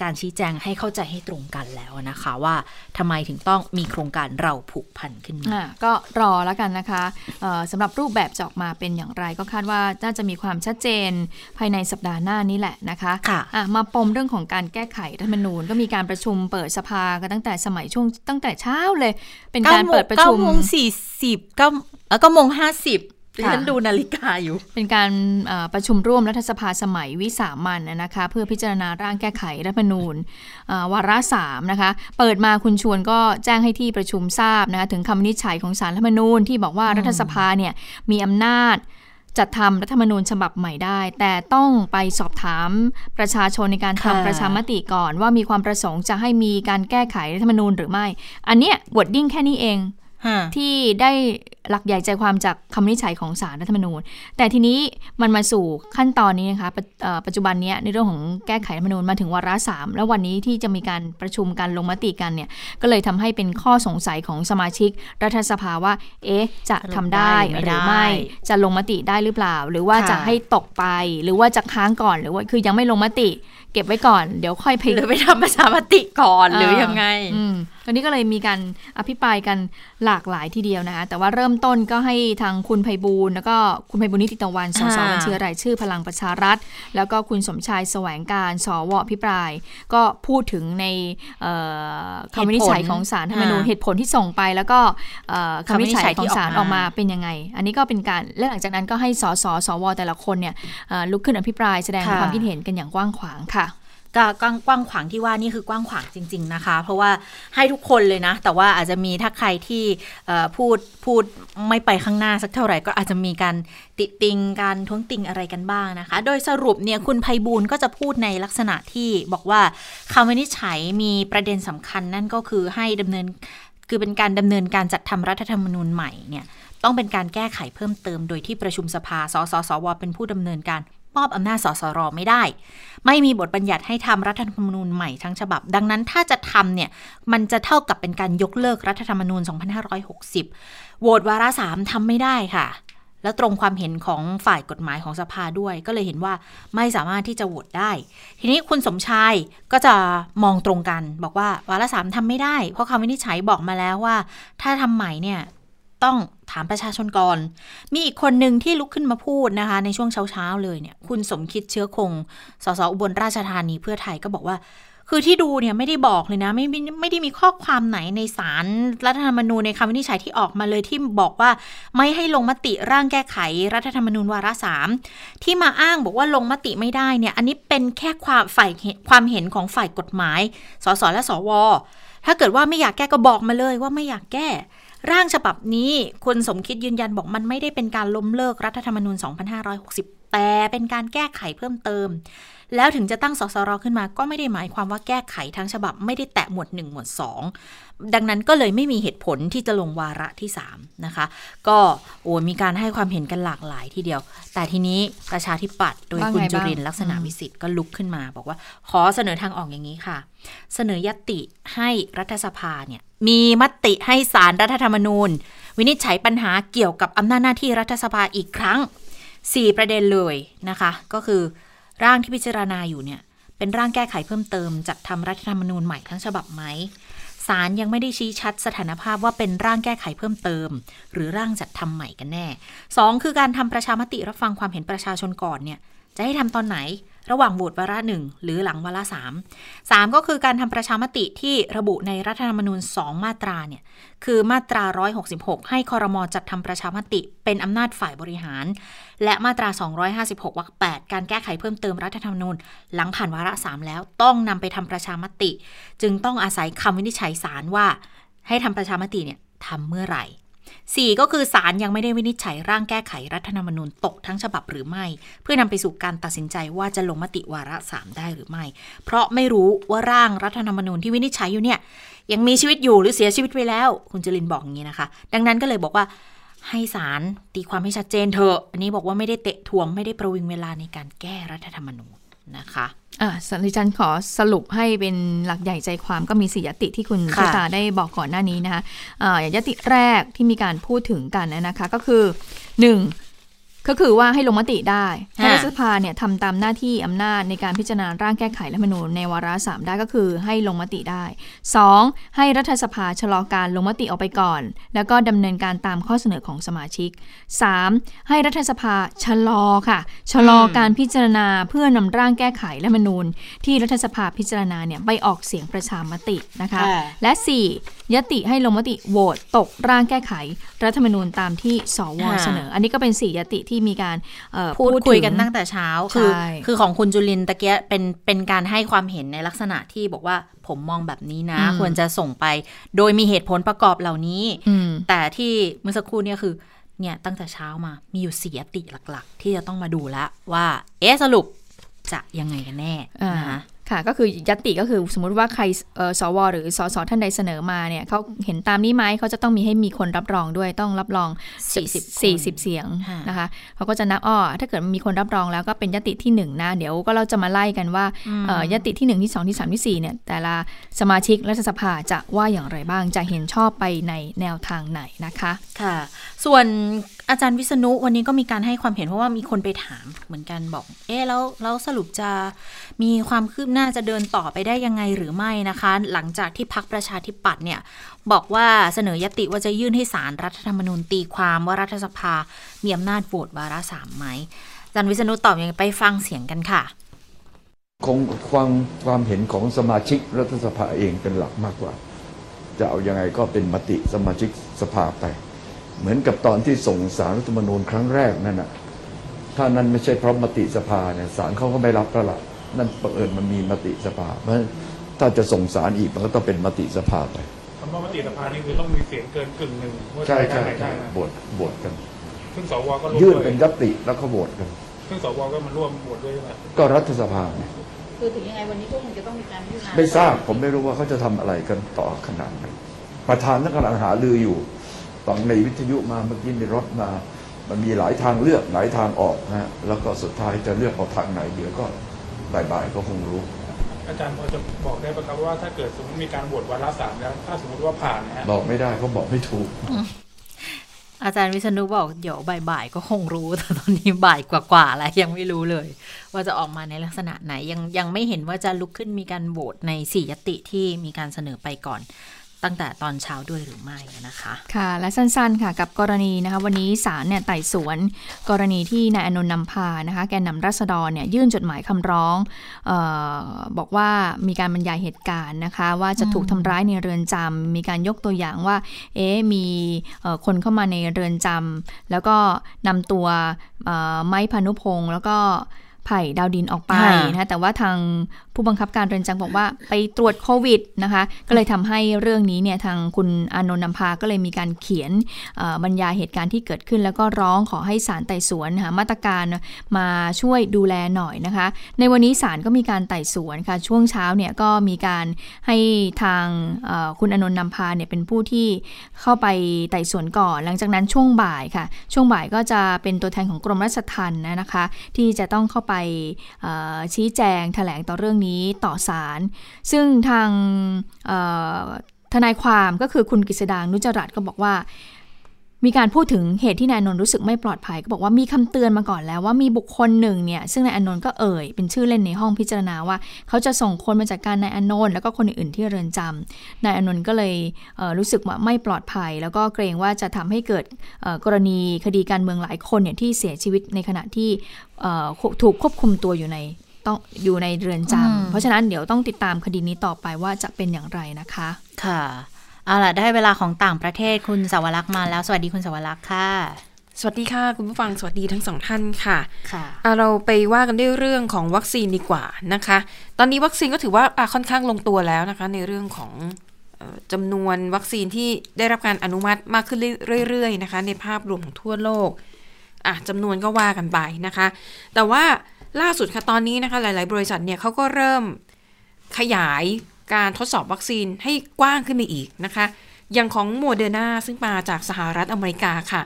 การชี้แจงให้เข้าใจให้ตรงกันแล้วนะคะ ว่าทำไมถึงต้องมีโครงการเราผูกพันขึ้นมาอะก็รอแล้วกันนะคะเอ่อสำหรับรูปแบบจะออกมาเป็นอย่างไรก็คาดว่าน่าจะมีความชัดเจนภายในสัปดาห์หน้านี้แหละนะคะค่ะอะมาปมเรื่องของการแก้ไขรัฐธรรมนูญ ก็มีการประชุมเปิดสภากันตั้งแต่สมัยช่วงตั้งแต่เช้าเลย เป็นการเปิดประชุมเก้าโมงสี่สิบเก้าเอ่อเก้าโมงห้าสิบ ดิค่ะฉันดูนาฬิกาอยู่ เป็นการเอ่อประชุมร่วมรัฐสภาสมัยวิสามันนะคะ เพื่อพิจารณาร่างแก้ไขรัฐธรรมนูญเอ่อวาระสามนะคะ เปิดมาคุณชวนก็แจ้งให้ที่ประชุมทราบนะคะถึงคำวินิจฉัยของสารรัฐธรรมนูญที่บอกว่ารัฐสภาเนี่ยมีอำนาจจัดทำรัฐธรรมนูญฉบับใหม่ได้ แต่ต้องไปสอบถามประชาชนในการค่ะทำประชามติก่อน ว่ามีความประสงค์จะให้มีการแก้ไขรัฐธรรมนูญหรือไม่ อันเนี้ยวอดดิ้งแค่นี้เองฮะ ที่ได้หลักใหญ่ใจความจากคำวินิจฉัยของศาลรัฐธรรมนูญ แต่ทีนี้มันมาสู่ขั้นตอนนี้นะคะปัจเอ่อปัจจุบันเนี้ยในเรื่องของแก้ไขรัฐธรรมนูญมาถึงวาระสามแล้ววันนี้ที่จะมีการประชุมกันลงมติกันเนี่ยก็เลยทำให้เป็นข้อสงสัยของสมาชิกรัฐสภาว่า เอ๊ะ จะทำได้ได้หรือไม่หรือไม่ได้จะลงมติได้หรือเปล่า หรือว่าค่ะจะให้ตกไป หรือว่าจะค้างก่อนหรือว่าคือยังไม่ลงมติเก็บไว้ก่อน เดี๋ยวค่อยไปหรือไปทำประชามติก่อนหรือยังไงอืมวันนี้ก็เลยมีการอภิปรายกันหลากหลายทีเดียวนะคะแต่ว่าเริ่มต้นก็ให้ทางคุณไพบูลย์แล้วก็คุณไพบูลย์นิติตะวันสสอ่าบัญชีรายชื่อพลังประชารัฐ แล้วก็คุณสมชายแสวงการสวอภิปราย ก็พูดถึงในเอ่อคำวินิจฉัยของศาลธรรมนูญอ่าเหตุผลที่ส่งไป แล้วก็เอ่อคำวินิจฉัยของศาลคำวินิจฉัยที่ออออกกมามาเป็นยังไง อันนี้ก็เป็นการและหลังจากนั้นก็ให้สสสวแต่ละคนเนี่ยเอ่อลุกขึ้นอภิปรายแสดงค่ะความคิดเห็นกันอย่างกว้างขวางค่ะ ก็กว้างกว้างขวางที่ว่านี่คือกว้างขวางจริง ๆนะคะ เพราะว่าให้ทุกคนเลยนะ แต่ว่าอาจจะมีถ้าใครที่พูดพูดไม่ไปข้างหน้าสักเท่าไหร่ ก็อาจจะมีการติติงการท้วงติงอะไรกันบ้างนะคะ โดยสรุปเนี่ยคุณไพบูลก็จะพูดในลักษณะที่บอกว่าคำวินิจฉัยมีประเด็นสำคัญนั่นก็คือให้ดำเนินคือเป็นการดำเนินการจัดทำรัฐธรรมนูญใหม่เนี่ยต้องเป็นการแก้ไขเพิ่มเติมโดยที่ประชุมสภา สสสว เป็นผู้ดำเนินการ มอบอำนาจสสรไม่ได้ ไม่มีบทบัญญัติให้ทำรัฐธรรมนูญใหม่ทั้งฉบับ ดังนั้นถ้าจะทำเนี่ย มันจะเท่ากับเป็นการยกเลิกรัฐธรรมนูญ 2560 โหวตวาระสามทำไม่ได้ค่ะ แล้วตรงความเห็นของฝ่ายกฎหมายของสภาด้วย ก็เลยเห็นว่าไม่สามารถที่จะโหวตได้ ทีนี้คุณสมชายก็จะมองตรงกัน บอกว่าวาระสามทำไม่ได้ เพราะคำวินิจฉัยบอกมาแล้วว่า ถ้าทำใหม่เนี่ย ต้องถามประชาชนก่อน มีอีกคนหนึ่งที่ลุกขึ้นมาพูดนะคะ ในช่วงเช้าๆเลยเนี่ย คุณสมคิดเชื้อคง สสอุบลราชธานีเพื่อไทยก็บอกว่า คือที่ดูเนี่ยไม่ได้บอกเลยนะไม่ไม่ไม่ได้มีข้อความไหนในสารรัฐธรรมนูญในคำวินิจฉัยที่ออกมาเลยที่บอกว่า ไม่ให้ลงมติร่างแก้ไขรัฐธรรมนูญวาระสามที่มาอ้างบอกว่าลงมติไม่ได้เนี่ย อันนี้เป็นแค่ความฝ่ายความเห็นของฝ่ายกฎหมาย สสและสวถ้าเกิดว่าไม่อยากแก้ก็บอกมาเลยว่าไม่อยากแก้ ร่างฉบับนี้คุณสมคิดยืนยันบอกมันไม่ได้เป็นการล้มเลิกรัฐธรรมนูญ 2560 แต่เป็นการแก้ไขเพิ่มเติม แล้วถึงจะตั้งสสรขึ้นมาก็ไม่ได้หมายความว่าแก้ไขทั้งฉบับไม่ได้แตะหมวด 1 หมวด 2 ดังนั้นก็เลยไม่มีเหตุผลที่จะลงวาระที่ 3 นะคะ ก็โอ้มีการให้ความเห็นกันหลากหลายทีเดียว แต่ทีนี้ประชาธิปัตย์โดยว่าไงคุณบ้างจุรินทร์ลักษณะอืมวิสิทธิ์ก็ลุกขึ้นมา บอกว่าขอเสนอทางออกอย่างนี้ค่ะ เสนอยติให้รัฐสภาเนี่ย มีมติให้สารรัฐธรรมนูญ วินิจฉัยปัญหาเกี่ยวกับอำนาจหน้าที่รัฐสภาอีกครั้ง 4 ประเด็นเลยนะคะ ก็คือร่างที่พิจารณาอยู่เนี่ยเป็นร่างแก้ไขเพิ่มเติมจัดทำรัฐธรรมนูญใหม่ทั้งฉบับไหมศาลยังไม่ได้ชี้ชัดสถานภาพว่าเป็นร่างแก้ไขเพิ่มเติม หรือร่างจัดทำใหม่กันแน่ 2 คือการทำประชามติรับฟังความเห็นประชาชนก่อนเนี่ยจะให้ทำตอนไหน ระหว่างโหวตวาระหนึ่งหรือหลังวาระสามสามก็คือการทำประชามติที่ระบุในรัฐธรรมนูญ2มาตราเนี่ยคือมาตรา 166 ให้คอรมอจัดทำประชามติเป็นอำนาจฝ่ายบริหาร และมาตรา 256วรรค8การแก้ไขเพิ่มเติมรัฐธรรมนูญ หลังผ่านวาระ3แล้วต้องนำไปทำประชามติ จึงต้องอาศัยคำวินิจฉัยศาลว่า ให้ทำประชามติเนี่ยทำเมื่อไหร่ สี่ก็คือศาลยังไม่ได้วินิจฉัยร่างแก้ไขรัฐธรรมนูญตกทั้งฉบับหรือไม่ เพื่อนำไปสู่การตัดสินใจว่าจะลงมติวาระสามได้หรือไม่ เพราะไม่รู้ว่าร่างรัฐธรรมนูญที่วินิจฉัยอยู่เนี่ยยังมีชีวิตอยู่หรือเสียชีวิตไปแล้ว คุณจรินบอกอย่างนี้นะคะ ดังนั้นก็เลยบอกว่าให้ศาลตีความให้ชัดเจนเถอะ อันนี้บอกว่าไม่ได้เตะทวงไม่ได้ประวิงเวลาในการแก้รัฐธรรมนูญ นะคะอ่าสันติจันขอสรุปให้เป็นหลักใหญ่ใจความก็มีสี่ยติที่คุณค่ะชตาได้บอกก่อนหน้านี้นะคะอ่าอย่างยติแรกที่มีการพูดถึงกันนะคะ ก็คือหนึ่ง ก็คือว่าให้ลงมติได้ให้รัฐสภาเนี่ยทำตามหน้าที่อำนาจในการพิจารณาร่างแก้ไขรัฐธรรมนูญในวาระสามได้ก็คือให้ลงมติได้ 2. ให้รัฐสภาชะลอการลงมติออกไปก่อน แล้วก็ดำเนินการตามข้อเสนอของสมาชิก 3. ให้รัฐสภาชะลอค่ะชะลอการพิจารณาเพื่อนำร่างแก้ไขรัฐธรรมนูญ ที่รัฐสภาพิจารณาเนี่ยไปออกเสียงประชามตินะคะค่ะและ 4. ยติให้ลงมติโหวตตกร่างแก้ไข รัฐธรรมนูญตามที่สวค่ะเสนอ อันนี้ก็เป็น4ยติที่มีการเอ่อพูดคุยกันถึงตั้งแต่เช้า คือใช่คือของคุณจุลินตะเกียะเป็นเป็นการให้ความเห็นในลักษณะที่บอกว่าผมมองแบบนี้นะ ควรจะส่งไป โดยมีเหตุผลประกอบเหล่านี้อืมแต่ที่เมื่อสักครู่เนี่ยคือเนี่ยตั้งแต่เช้ามามีอยู่สี่ยติหลักๆ ที่จะต้องมาดูแล้วว่า เอ๊ะสรุปจะยังไงกันแน่อ่านะคะ ค่ะก็คือยัตติก็คือสมมุติว่าใครเอ่อสวหรือสสท่านใดเสนอมาเนี่ยเขาเห็นตามนี้ไหมเขาจะต้องมีให้มีคนรับรองด้วยต้องรับรอง 40 40 เสียงค่ะนะคะเขาก็จะนับอ้อถ้าเกิดมีคนรับรองแล้วก็เป็นยติที่1นะเดี๋ยวก็เราจะมาไล่กันว่าเอ่อยติที่ 1 ที่ 2 ที่ 3 ที่4เนี่ยแต่ละสมาชิกรัฐสภาจะว่าอย่างไรบ้างจะเห็นชอบไปในแนวทางไหนนะคะค่ะ ส่วน อาจารย์วิษณุวันนี้ก็มีการให้ความเห็นเพราะว่ามีคนไปถามเหมือนกันบอก เอ๊ะแล้วแล้วสรุปจะมีความคืบหน้าจะเดินต่อไปได้ยังไงหรือไม่นะคะ หลังจากที่พักประชาธิปัตย์เนี่ยบอกว่าเสนอยติว่าจะยื่นให้สารรัฐธรรมนูญตีความว่ารัฐสภา มีอำนาจโหวตวาระสามไหมอาจารย์วิษณุตอบยังไงไปฟังเสียงกันค่ะ คงความความเห็นของสมาชิกรัฐสภาเองเป็นหลักมากกว่า จะเอายังไงก็เป็นมติสมาชิกสภาไป เหมือนกับตอนที่ส่งสารรัฐธรรมนูญครั้งแรกนั่นน่ะถ้านั้นไม่ใช่เพราะมติสภาเนี่ยสารเขาก็ไม่รับแล้วล่ะนั่นบังเอิญมันมีมติสภาเพราะฉะนั้นถ้าจะส่งสารอีกมันก็ต้องเป็นมติสภาไปคำว่ามติสภานี่คือต้องมีเสียงเกินกึ่งหนึ่งว่าจะใช่ไปทาใช่งไหนได้ใช่นะโหวตโหวตกันซึ่งสวก็ร่วมยื่นด้วยเป็นยติแล้วก็โหวตกันซึ่งสวก็มาร่วมโหวตด้วยใช่ไหมก็รัฐสภาเนี่ยคือถึงยังไงวันนี้ก็คงจะต้องมีการพิจารณาไม่ทราบผมไม่รู้ว่าเขาจะทำอะไรกันต่อขนาดไหนประธานนั่งกำลังหาลืออยู่ ฟังในวิทยุมาเมื่อกี้ในรถมา มันมีหลายทางเลือกหลายทางออกนะฮะแล้วก็สุดท้ายจะเลือกเอาทางไหนเดี๋ยวก็บ่ายๆก็คงรู้ อาจารย์พอจะบอกได้ปะครับว่าถ้าเกิดสมมติมีการโหวตวาระสามแล้ว ถ้าสมมติว่าผ่านนะฮะบอกไม่ได้เขาบอกไม่ถูก อาจารย์วิษณุบอกเดี๋ยวบ่ายๆก็คงรู้แต่ตอนนี้บ่ายกว่าๆแล้วยังไม่รู้เลย ว่าจะออกมาในลักษณะไหนยังยังไม่เห็นว่าจะลุกขึ้นมีการโหวตในสี่ยติที่มีการเสนอไปก่อน ตั้งแต่ตอนเช้าด้วยหรือไม่นะคะค่ะและสั้นๆค่ะกับกรณีนะคะวันนี้ศาลเนี่ยไต่สวน กรณีที่นายอานนท์นำพานะคะแกนนำรัษฎรเนี่ยยื่นจดหมายคำร้องเออบอกว่ามีการบรรยายเหตุการณ์นะคะ ว่าจะถูกทำร้ายในเรือนจำมีการยกตัวอย่างว่า เอ๊ะมีเอ่อคนเข้ามาในเรือนจำแล้วก็นำตัวเอ่อไม้พานุพงศ์แล้วก็ไผ่ดาวดินออกไปค่ะนะคะแต่ว่าทาง ผู้บังคับการเรือนจำบอกว่าไปตรวจโควิดนะคะ ก็เลยทำให้เรื่องนี้เนี่ยทางคุณอานนท์นำพาก็เลยมีการเขียนบรรยายเหตุการณ์ที่เกิดขึ้น แล้วก็ร้องขอให้ศาลไต่สวนหามาตรการมาช่วยดูแลหน่อยนะคะ ในวันนี้ศาลก็มีการไต่สวนค่ะช่วงเช้าเนี่ยก็มีการให้ทางคุณอนนท์นำพาเนี่ยเป็นผู้ที่เข้าไปไต่สวนก่อน หลังจากนั้นช่วงบ่ายค่ะ ช่วงบ่ายก็จะเป็นตัวแทนของกรมราชทัณฑ์นะคะ ที่จะต้องเข้าไปชี้แจงแถลงต่อเรื่องนี้ต่อศาลซึ่งทางทนายความก็คือคุณกฤษดางนุจรัตก็บอกว่า มีการพูดถึงเหตุที่นายอนนท์รู้สึกไม่ปลอดภัย ก็บอกว่ามีคำเตือนมาก่อนแล้วว่ามีบุคคลหนึ่งเนี่ยซึ่งนายอนนท์ก็เอ่ยเป็นชื่อเล่นในห้องพิจารณาว่า เขาจะส่งคนมาจากการนายอนนท์แล้วก็คนอื่นๆที่เรือนจำนายอนนท์ก็เลยเรู้สึกว่าไม่ปลอดภัย แล้วก็เกรงว่าจะทำให้เกิดกรณีคดีการเมืองหลายคนเนี่ยที่เสียชีวิตในขณะที่ถูกควบคุมตัวอยู่ใน ต้องอยู่ในเรือนจำอืมเพราะฉะนั้นเดี๋ยวต้องติดตามคดีนี้ต่อไปว่าจะเป็นอย่างไรนะคะ ค่ะเอาล่ะได้เวลาของต่างประเทศคุณสาวรักษ์มาแล้ว สวัสดีคุณสาวรักษ์ค่ะ สวัสดีค่ะ คุณผู้ฟังสวัสดีทั้งสองท่านค่ะค่ะอะเราไปว่ากันด้วยเรื่องของวัคซีนดีกว่านะคะ ตอนนี้วัคซีนก็ถือว่าอะค่อนข้างลงตัวแล้วนะคะ ในเรื่องของเอ่อจำนวนวัคซีนที่ได้รับการอนุมัติมากขึ้นเรื่อยๆนะคะ ในภาพรวมของทั่วโลกอะจำนวนก็ว่ากันไปนะคะ แต่ว่า ล่าสุดค่ะตอนนี้นะคะหลาย ๆ บริษัทเนี่ยเขาก็เริ่มขยายการทดสอบวัคซีนให้กว้างขึ้นไปอีกนะคะ อย่างของโมเดอร์นาซึ่งมาจากสหรัฐอเมริกาค่ะ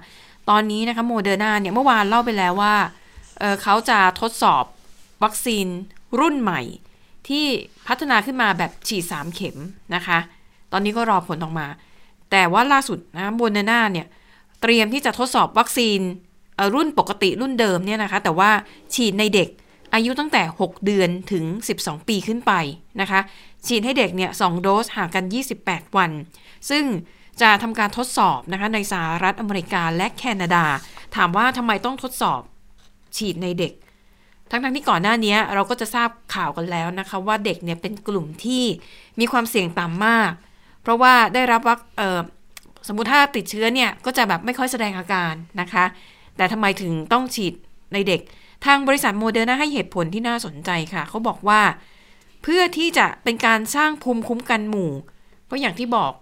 ตอนนี้นะคะโมเดอร์นาเนี่ยเมื่อวานเล่าไปแล้วว่าเขาจะทดสอบวัคซีนรุ่นใหม่ ที่พัฒนาขึ้นมาแบบฉีด 3 เข็มนะคะ ตอนนี้ก็รอผลออกมา แต่ว่าล่าสุดนะโมเดอร์นาเนี่ยเตรียมที่จะทดสอบวัคซีน รุ่นปกติรุ่นเดิมเนี่ยนะคะ แต่ว่าฉีดในเด็กอายุตั้งแต่ 6 เดือนถึง 12 ปีขึ้นไปนะคะ ฉีดให้เด็กเนี่ยสองโดสห่างกัน 28 วัน ซึ่งจะทำการทดสอบนะคะในสหรัฐอเมริกาและแคนาดา ถามว่าทำไมต้องทดสอบ ฉีดในเด็ก ทั้งๆที่ก่อนหน้านี้เราก็จะทราบข่าวกันแล้วนะคะ ว่าเด็กเนี่ยเป็นกลุ่มที่มีความเสี่ยงต่ำมาก เพราะว่าได้รับวัคสมมุติถ้าติดเชื้อเนี่ยก็จะแบบไม่ค่อยแสดงอาการนะคะ แต่ทำไมถึงต้องฉีดในเด็ก ทางบริษัทโมเดอร์นาให้เหตุผลที่น่าสนใจค่ะ เขาบอกว่า เพื่อที่จะเป็นการสร้างภูมิคุ้มกันหมู่ เพราะอย่างที่บอก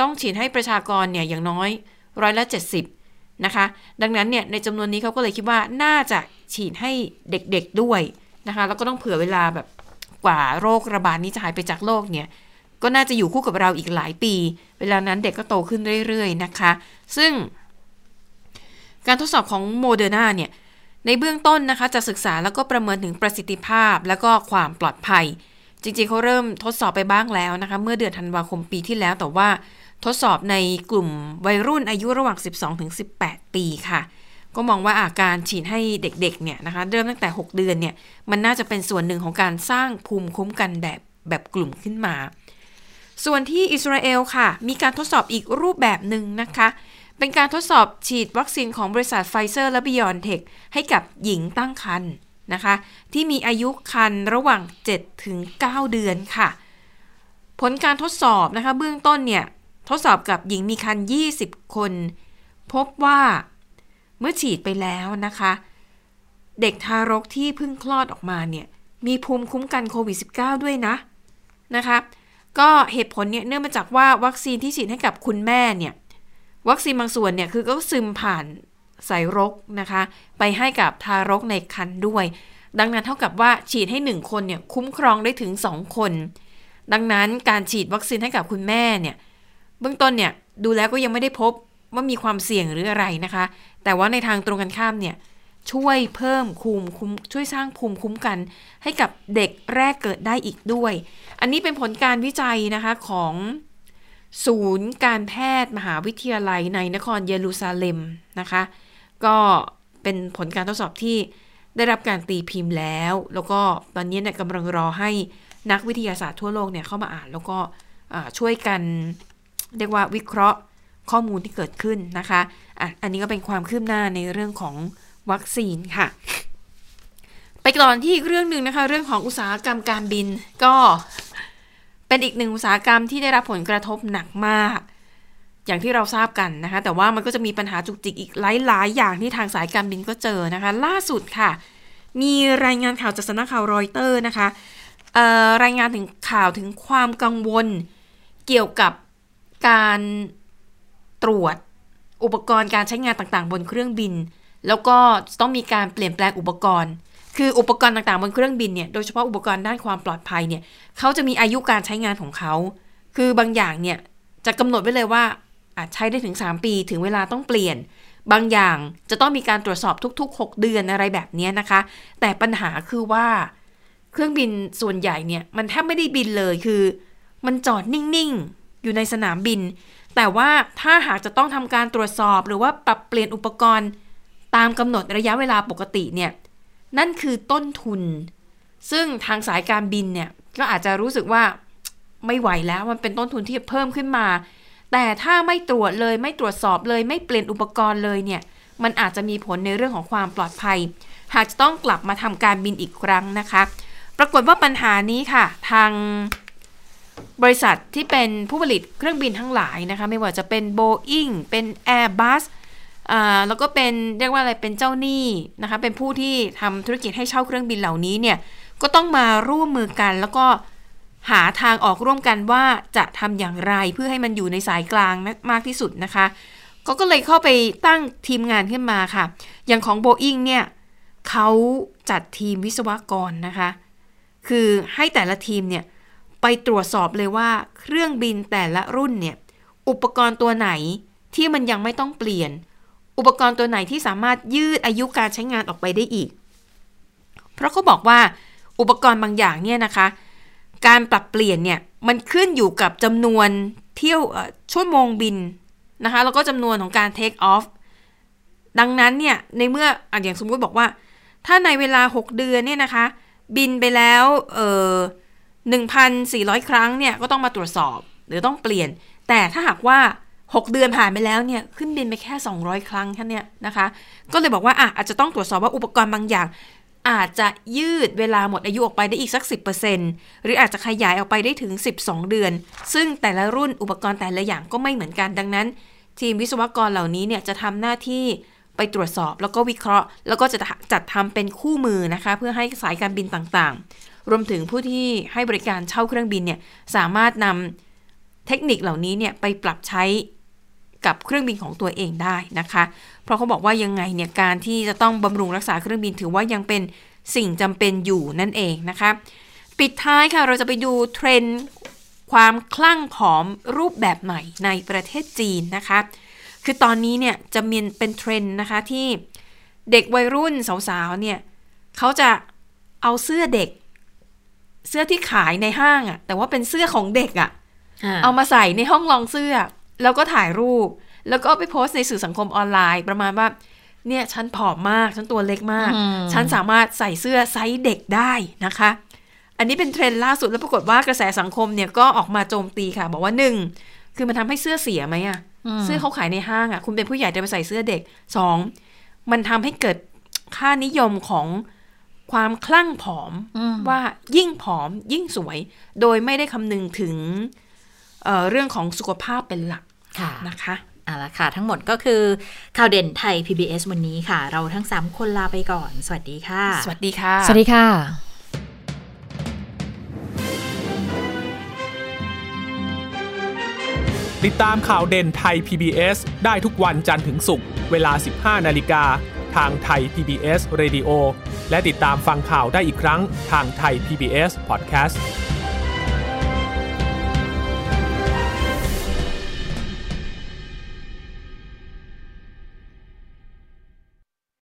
ต้องฉีดให้ประชากรเนี่ยอย่างน้อยร้อยละ70 นะคะ ดังนั้นเนี่ยในจำนวนนี้เขาก็เลยคิดว่าน่าจะฉีดให้เด็กๆด้วยนะคะ แล้วก็ต้องเผื่อเวลาแบบกว่าโรคระบาดนี้จะหายไปจากโลกเนี่ยก็น่าจะอยู่คู่กับเราอีกหลายปี เวลานั้นเด็กก็โตขึ้นเรื่อยๆนะคะ ซึ่ง การทดสอบของโมเดอร์นาเนี่ยในเบื้องต้นนะคะจะศึกษาแล้วก็ประเมินถึงประสิทธิภาพ แล้วก็ความปลอดภัย จริงๆเขาเริ่มทดสอบไปบ้างแล้วนะคะเมื่อเดือนธันวาคมปีที่แล้ว แต่ว่าทดสอบในกลุ่มวัยรุ่นอายุระหว่าง 12-18 ปีค่ะ ก็มองว่าอาการฉีดให้เด็กๆเนี่ยนะคะเริ่มตั้งแต่ 6 เดือนเนี่ยมันน่าจะเป็นส่วนหนึ่งของการสร้างภูมิคุ้มกันแบบแบบกลุ่มขึ้นมา ส่วนที่อิสราเอลค่ะ มีการทดสอบอีกรูปแบบหนึ่งนะคะ เป็นการทดสอบฉีดวัคซีนของบริษัทไฟเซอร์และไบออนเทคให้กับหญิงตั้งครรภ์นะคะ ที่มีอายุครรภ์ระหว่าง7ถึง9เดือนค่ะ ผลการทดสอบนะคะเบื้องต้นเนี่ย ทดสอบกับหญิงมีครรภ์20 คน พบว่าเมื่อฉีดไปแล้วนะคะ เด็กทารกที่เพิ่งคลอดออกมาเนี่ย มีภูมิคุ้มกันโควิด -19 ด้วยนะนะคะ ก็เหตุผลเนี่ยเนื่องมาจากว่าวัคซีนที่ฉีดให้กับคุณแม่เนี่ย วัคซีนบางส่วนเนี่ยคือก็ซึมผ่านสายรกนะคะ ไปให้กับทารกในครรภ์ด้วย ดังนั้นเท่ากับว่าฉีดให้ 1 คนเนี่ยคุ้มครองได้ถึง 2 คน ดังนั้นการฉีดวัคซีนให้กับคุณแม่เนี่ยเบื้องต้นเนี่ยดูแล้วก็ยังไม่ได้พบว่ามีความเสี่ยงหรืออะไรนะคะ แต่ว่าในทางตรงกันข้ามเนี่ยช่วยเพิ่มภูมิคุ้มช่วยสร้างภูมิคุ้มกัน ให้กับเด็กแรกเกิดได้อีกด้วย อันนี้เป็นผลการวิจัยนะคะของ ศูนย์การแพทย์มหาวิทยาลัยในนครเยรูซาเล็มนะคะ ก็เป็นผลการทดสอบที่ได้รับการตีพิมพ์แล้ว แล้วก็ตอนนี้เนี่ยกำลังรอให้นักวิทยาศาสตร์ทั่วโลกเนี่ยเข้ามาอ่านแล้วก็ช่วยกันเรียกว่าวิเคราะห์ข้อมูลที่เกิดขึ้นนะคะอะอันนี้ก็เป็นความคืบหน้าในเรื่องของวัคซีนค่ะ ไปก่อนที่อีกเรื่องหนึ่งนะคะ เรื่องของอุตสาหกรรมการบินก็ เป็นอีกหนึ่งอุตสาหกรรมที่ได้รับผลกระทบหนักมาก อย่างที่เราทราบกันนะคะ แต่ว่ามันก็จะมีปัญหาจุกจิกอีกหลาย ๆ อย่างที่ทางสายการบินก็เจอนะคะ ล่าสุดค่ะ มีรายงานข่าวจากสำนักข่าวรอยเตอร์นะคะรายงานถึงข่าวถึงความกังวล เกี่ยวกับการตรวจอุปกรณ์การใช้งานต่างๆ บนเครื่องบิน แล้วก็ต้องมีการเปลี่ยนแปลงอุปกรณ์ คืออุปกรณ์ต่างๆบนเครื่องบินเนี่ย โดยเฉพาะอุปกรณ์ด้านความปลอดภัยเนี่ยเขาจะมีอายุการใช้งานของเขา คือบางอย่างเนี่ยจะกำหนดไว้เลยว่าอาจใช้ได้ถึง 3 ปีถึงเวลาต้องเปลี่ยน บางอย่างจะต้องมีการตรวจสอบทุก ๆ 6 เดือนอะไรแบบนี้นะคะ แต่ปัญหาคือว่า เครื่องบินส่วนใหญ่เนี่ยมันแทบไม่ได้บินเลยคือ มันจอดนิ่งๆอยู่ในสนามบิน แต่ว่าถ้าหากจะต้องทำการตรวจสอบหรือว่าปรับเปลี่ยนอุปกรณ์ ตามกำหนดระยะเวลาปกติเนี่ย นั่นคือต้นทุน ซึ่งทางสายการบินเนี่ย ก็อาจจะรู้สึกว่าไม่ไหวแล้วมันเป็นต้นทุนที่เพิ่มขึ้นมา แต่ถ้าไม่ตรวจเลยไม่ตรวจสอบเลยไม่เปลี่ยนอุปกรณ์เลยเนี่ย มันอาจจะมีผลในเรื่องของความปลอดภัย หากจะต้องกลับมาทำการบินอีกครั้งนะคะ ปรากฏว่าปัญหานี้ค่ะ ทางบริษัทที่เป็นผู้ผลิตเครื่องบินทั้งหลายนะคะ ไม่ว่าจะเป็น Boeing เป็น Airbus แล้วก็เป็นเรียกว่าอะไรเป็นเจ้าหนี้นะคะเป็นผู้ที่ทำธุรกิจให้เช่าเครื่องบินเหล่านี้เนี่ยก็ต้องมาร่วมมือกัน แล้วก็หาทางออกร่วมกันว่าจะทำอย่างไรเพื่อให้มันอยู่ในสายกลางมากที่สุดนะคะก็ก็เลยเข้าไปตั้งทีมงานขึ้นมาค่ะ อย่างของ Boeing เนี่ยเขาจัดทีมวิศวกรนะคะ คือให้แต่ละทีมเนี่ยไปตรวจสอบเลยว่าเครื่องบินแต่ละรุ่นเนี่ยอุปกรณ์ตัวไหนที่มันยังไม่ต้องเปลี่ยน อุปกรณ์ตัวไหนที่สามารถยืดอายุการใช้งานออกไปได้อีก เพราะเขาบอกว่าอุปกรณ์บางอย่างเนี่ยนะคะ การปรับเปลี่ยนเนี่ยมันขึ้นอยู่กับจำนวนเที่ยวชั่วโมงบินนะคะแล้วก็จำนวนของการเทคออฟดังนั้นเนี่ยในเมื่อออย่างสมมติบอกว่า ถ้าในเวลา 6 เดือนเนี่ยนะคะ บินไปแล้วเออ1,400 ครั้งเนี่ยก็ต้องมาตรวจสอบ หรือต้องเปลี่ยน แต่ถ้าหากว่า 6 เดือนผ่านไปแล้วเนี่ยขึ้นบินไปแค่ 200 ครั้งแค่นี้นะคะ ก็เลยบอกว่าอะอาจจะต้องตรวจสอบว่าอุปกรณ์บางอย่าง อาจจะยืดเวลาหมดอายุออกไปได้อีกสัก 10%หรืออาจจะขยายออกไปได้ถึง 12 เดือน ซึ่งแต่ละรุ่นอุปกรณ์แต่ละอย่างก็ไม่เหมือนกันดังนั้น ทีมวิศวกรเหล่านี้เนี่ยจะทำหน้าที่ไปตรวจสอบแล้วก็วิเคราะห์ แล้วก็จะจัดทำเป็นคู่มือนะคะ เพื่อให้สายการบินต่างๆ รวมถึงผู้ที่ให้บริการเช่าเครื่องบินเนี่ยสามารถนำเทคนิคเหล่านี้เนี่ยไปปรับใช้ กับเครื่องบินของตัวเองได้นะคะ เพราะเขาบอกว่ายังไงเนี่ยการที่จะต้องบำรุงรักษาเครื่องบินถือว่ายังเป็นสิ่งจำเป็นอยู่นั่นเองนะคะ ปิดท้ายค่ะเราจะไปดูเทรนด์ความคลั่งผอมรูปแบบใหม่ในประเทศจีนนะคะ คือตอนนี้เนี่ยจะมีเป็นเทรนด์นะคะที่เด็กวัยรุ่นสาวๆเนี่ยเขาจะเอาเสื้อเด็ก เสื้อที่ขายในห้างอะ่ะแต่ว่าเป็นเสื้อของเด็กอะ่ะเอามาใส่ในห้องลองเสื้อ แล้วก็ถ่ายรูป แล้วก็เอาไปโพสต์ในสื่อสังคมออนไลน์ ประมาณว่า เนี่ยฉันผอมมากฉันตัวเล็กมากอืมฉันสามารถใส่เสื้อไซส์เด็กได้นะคะ อันนี้เป็นเทรนด์ล่าสุดแล้วปรากฏว่ากระแสสังคมเนี่ยก็ออกมาโจมตีค่ะ บอกว่าหนึ่งคือมันทำให้เสื้อเสียไหมอะเสื้อเขาขายในห้างอะคุณเป็นผู้ใหญ่จะไปใส่เสื้อเด็กสองมันทำให้เกิดค่านิยมของความคลั่งผอมอืมว่ายิ่งผอมยิ่งสวย โดยไม่ได้คำนึงถึงเอ่อเรื่องของสุขภาพเป็นหลัก ค่ะนะคะเอาละค่ะ ทั้งหมดก็คือข่าวเด่นไทย PBS วันนี้ค่ะ เราทั้ง 3 คนลาไปก่อน สวัสดีค่ะ สวัสดีค่ะ สวัสดีค่ะ ติดตามข่าวเด่นไทย PBS ได้ทุกวันจันทร์ถึงศุกร์เวลา 15 นาฬิกา ทางไทย PBS Radio และติดตามฟังข่าวได้อีกครั้งทางไทย PBS Podcast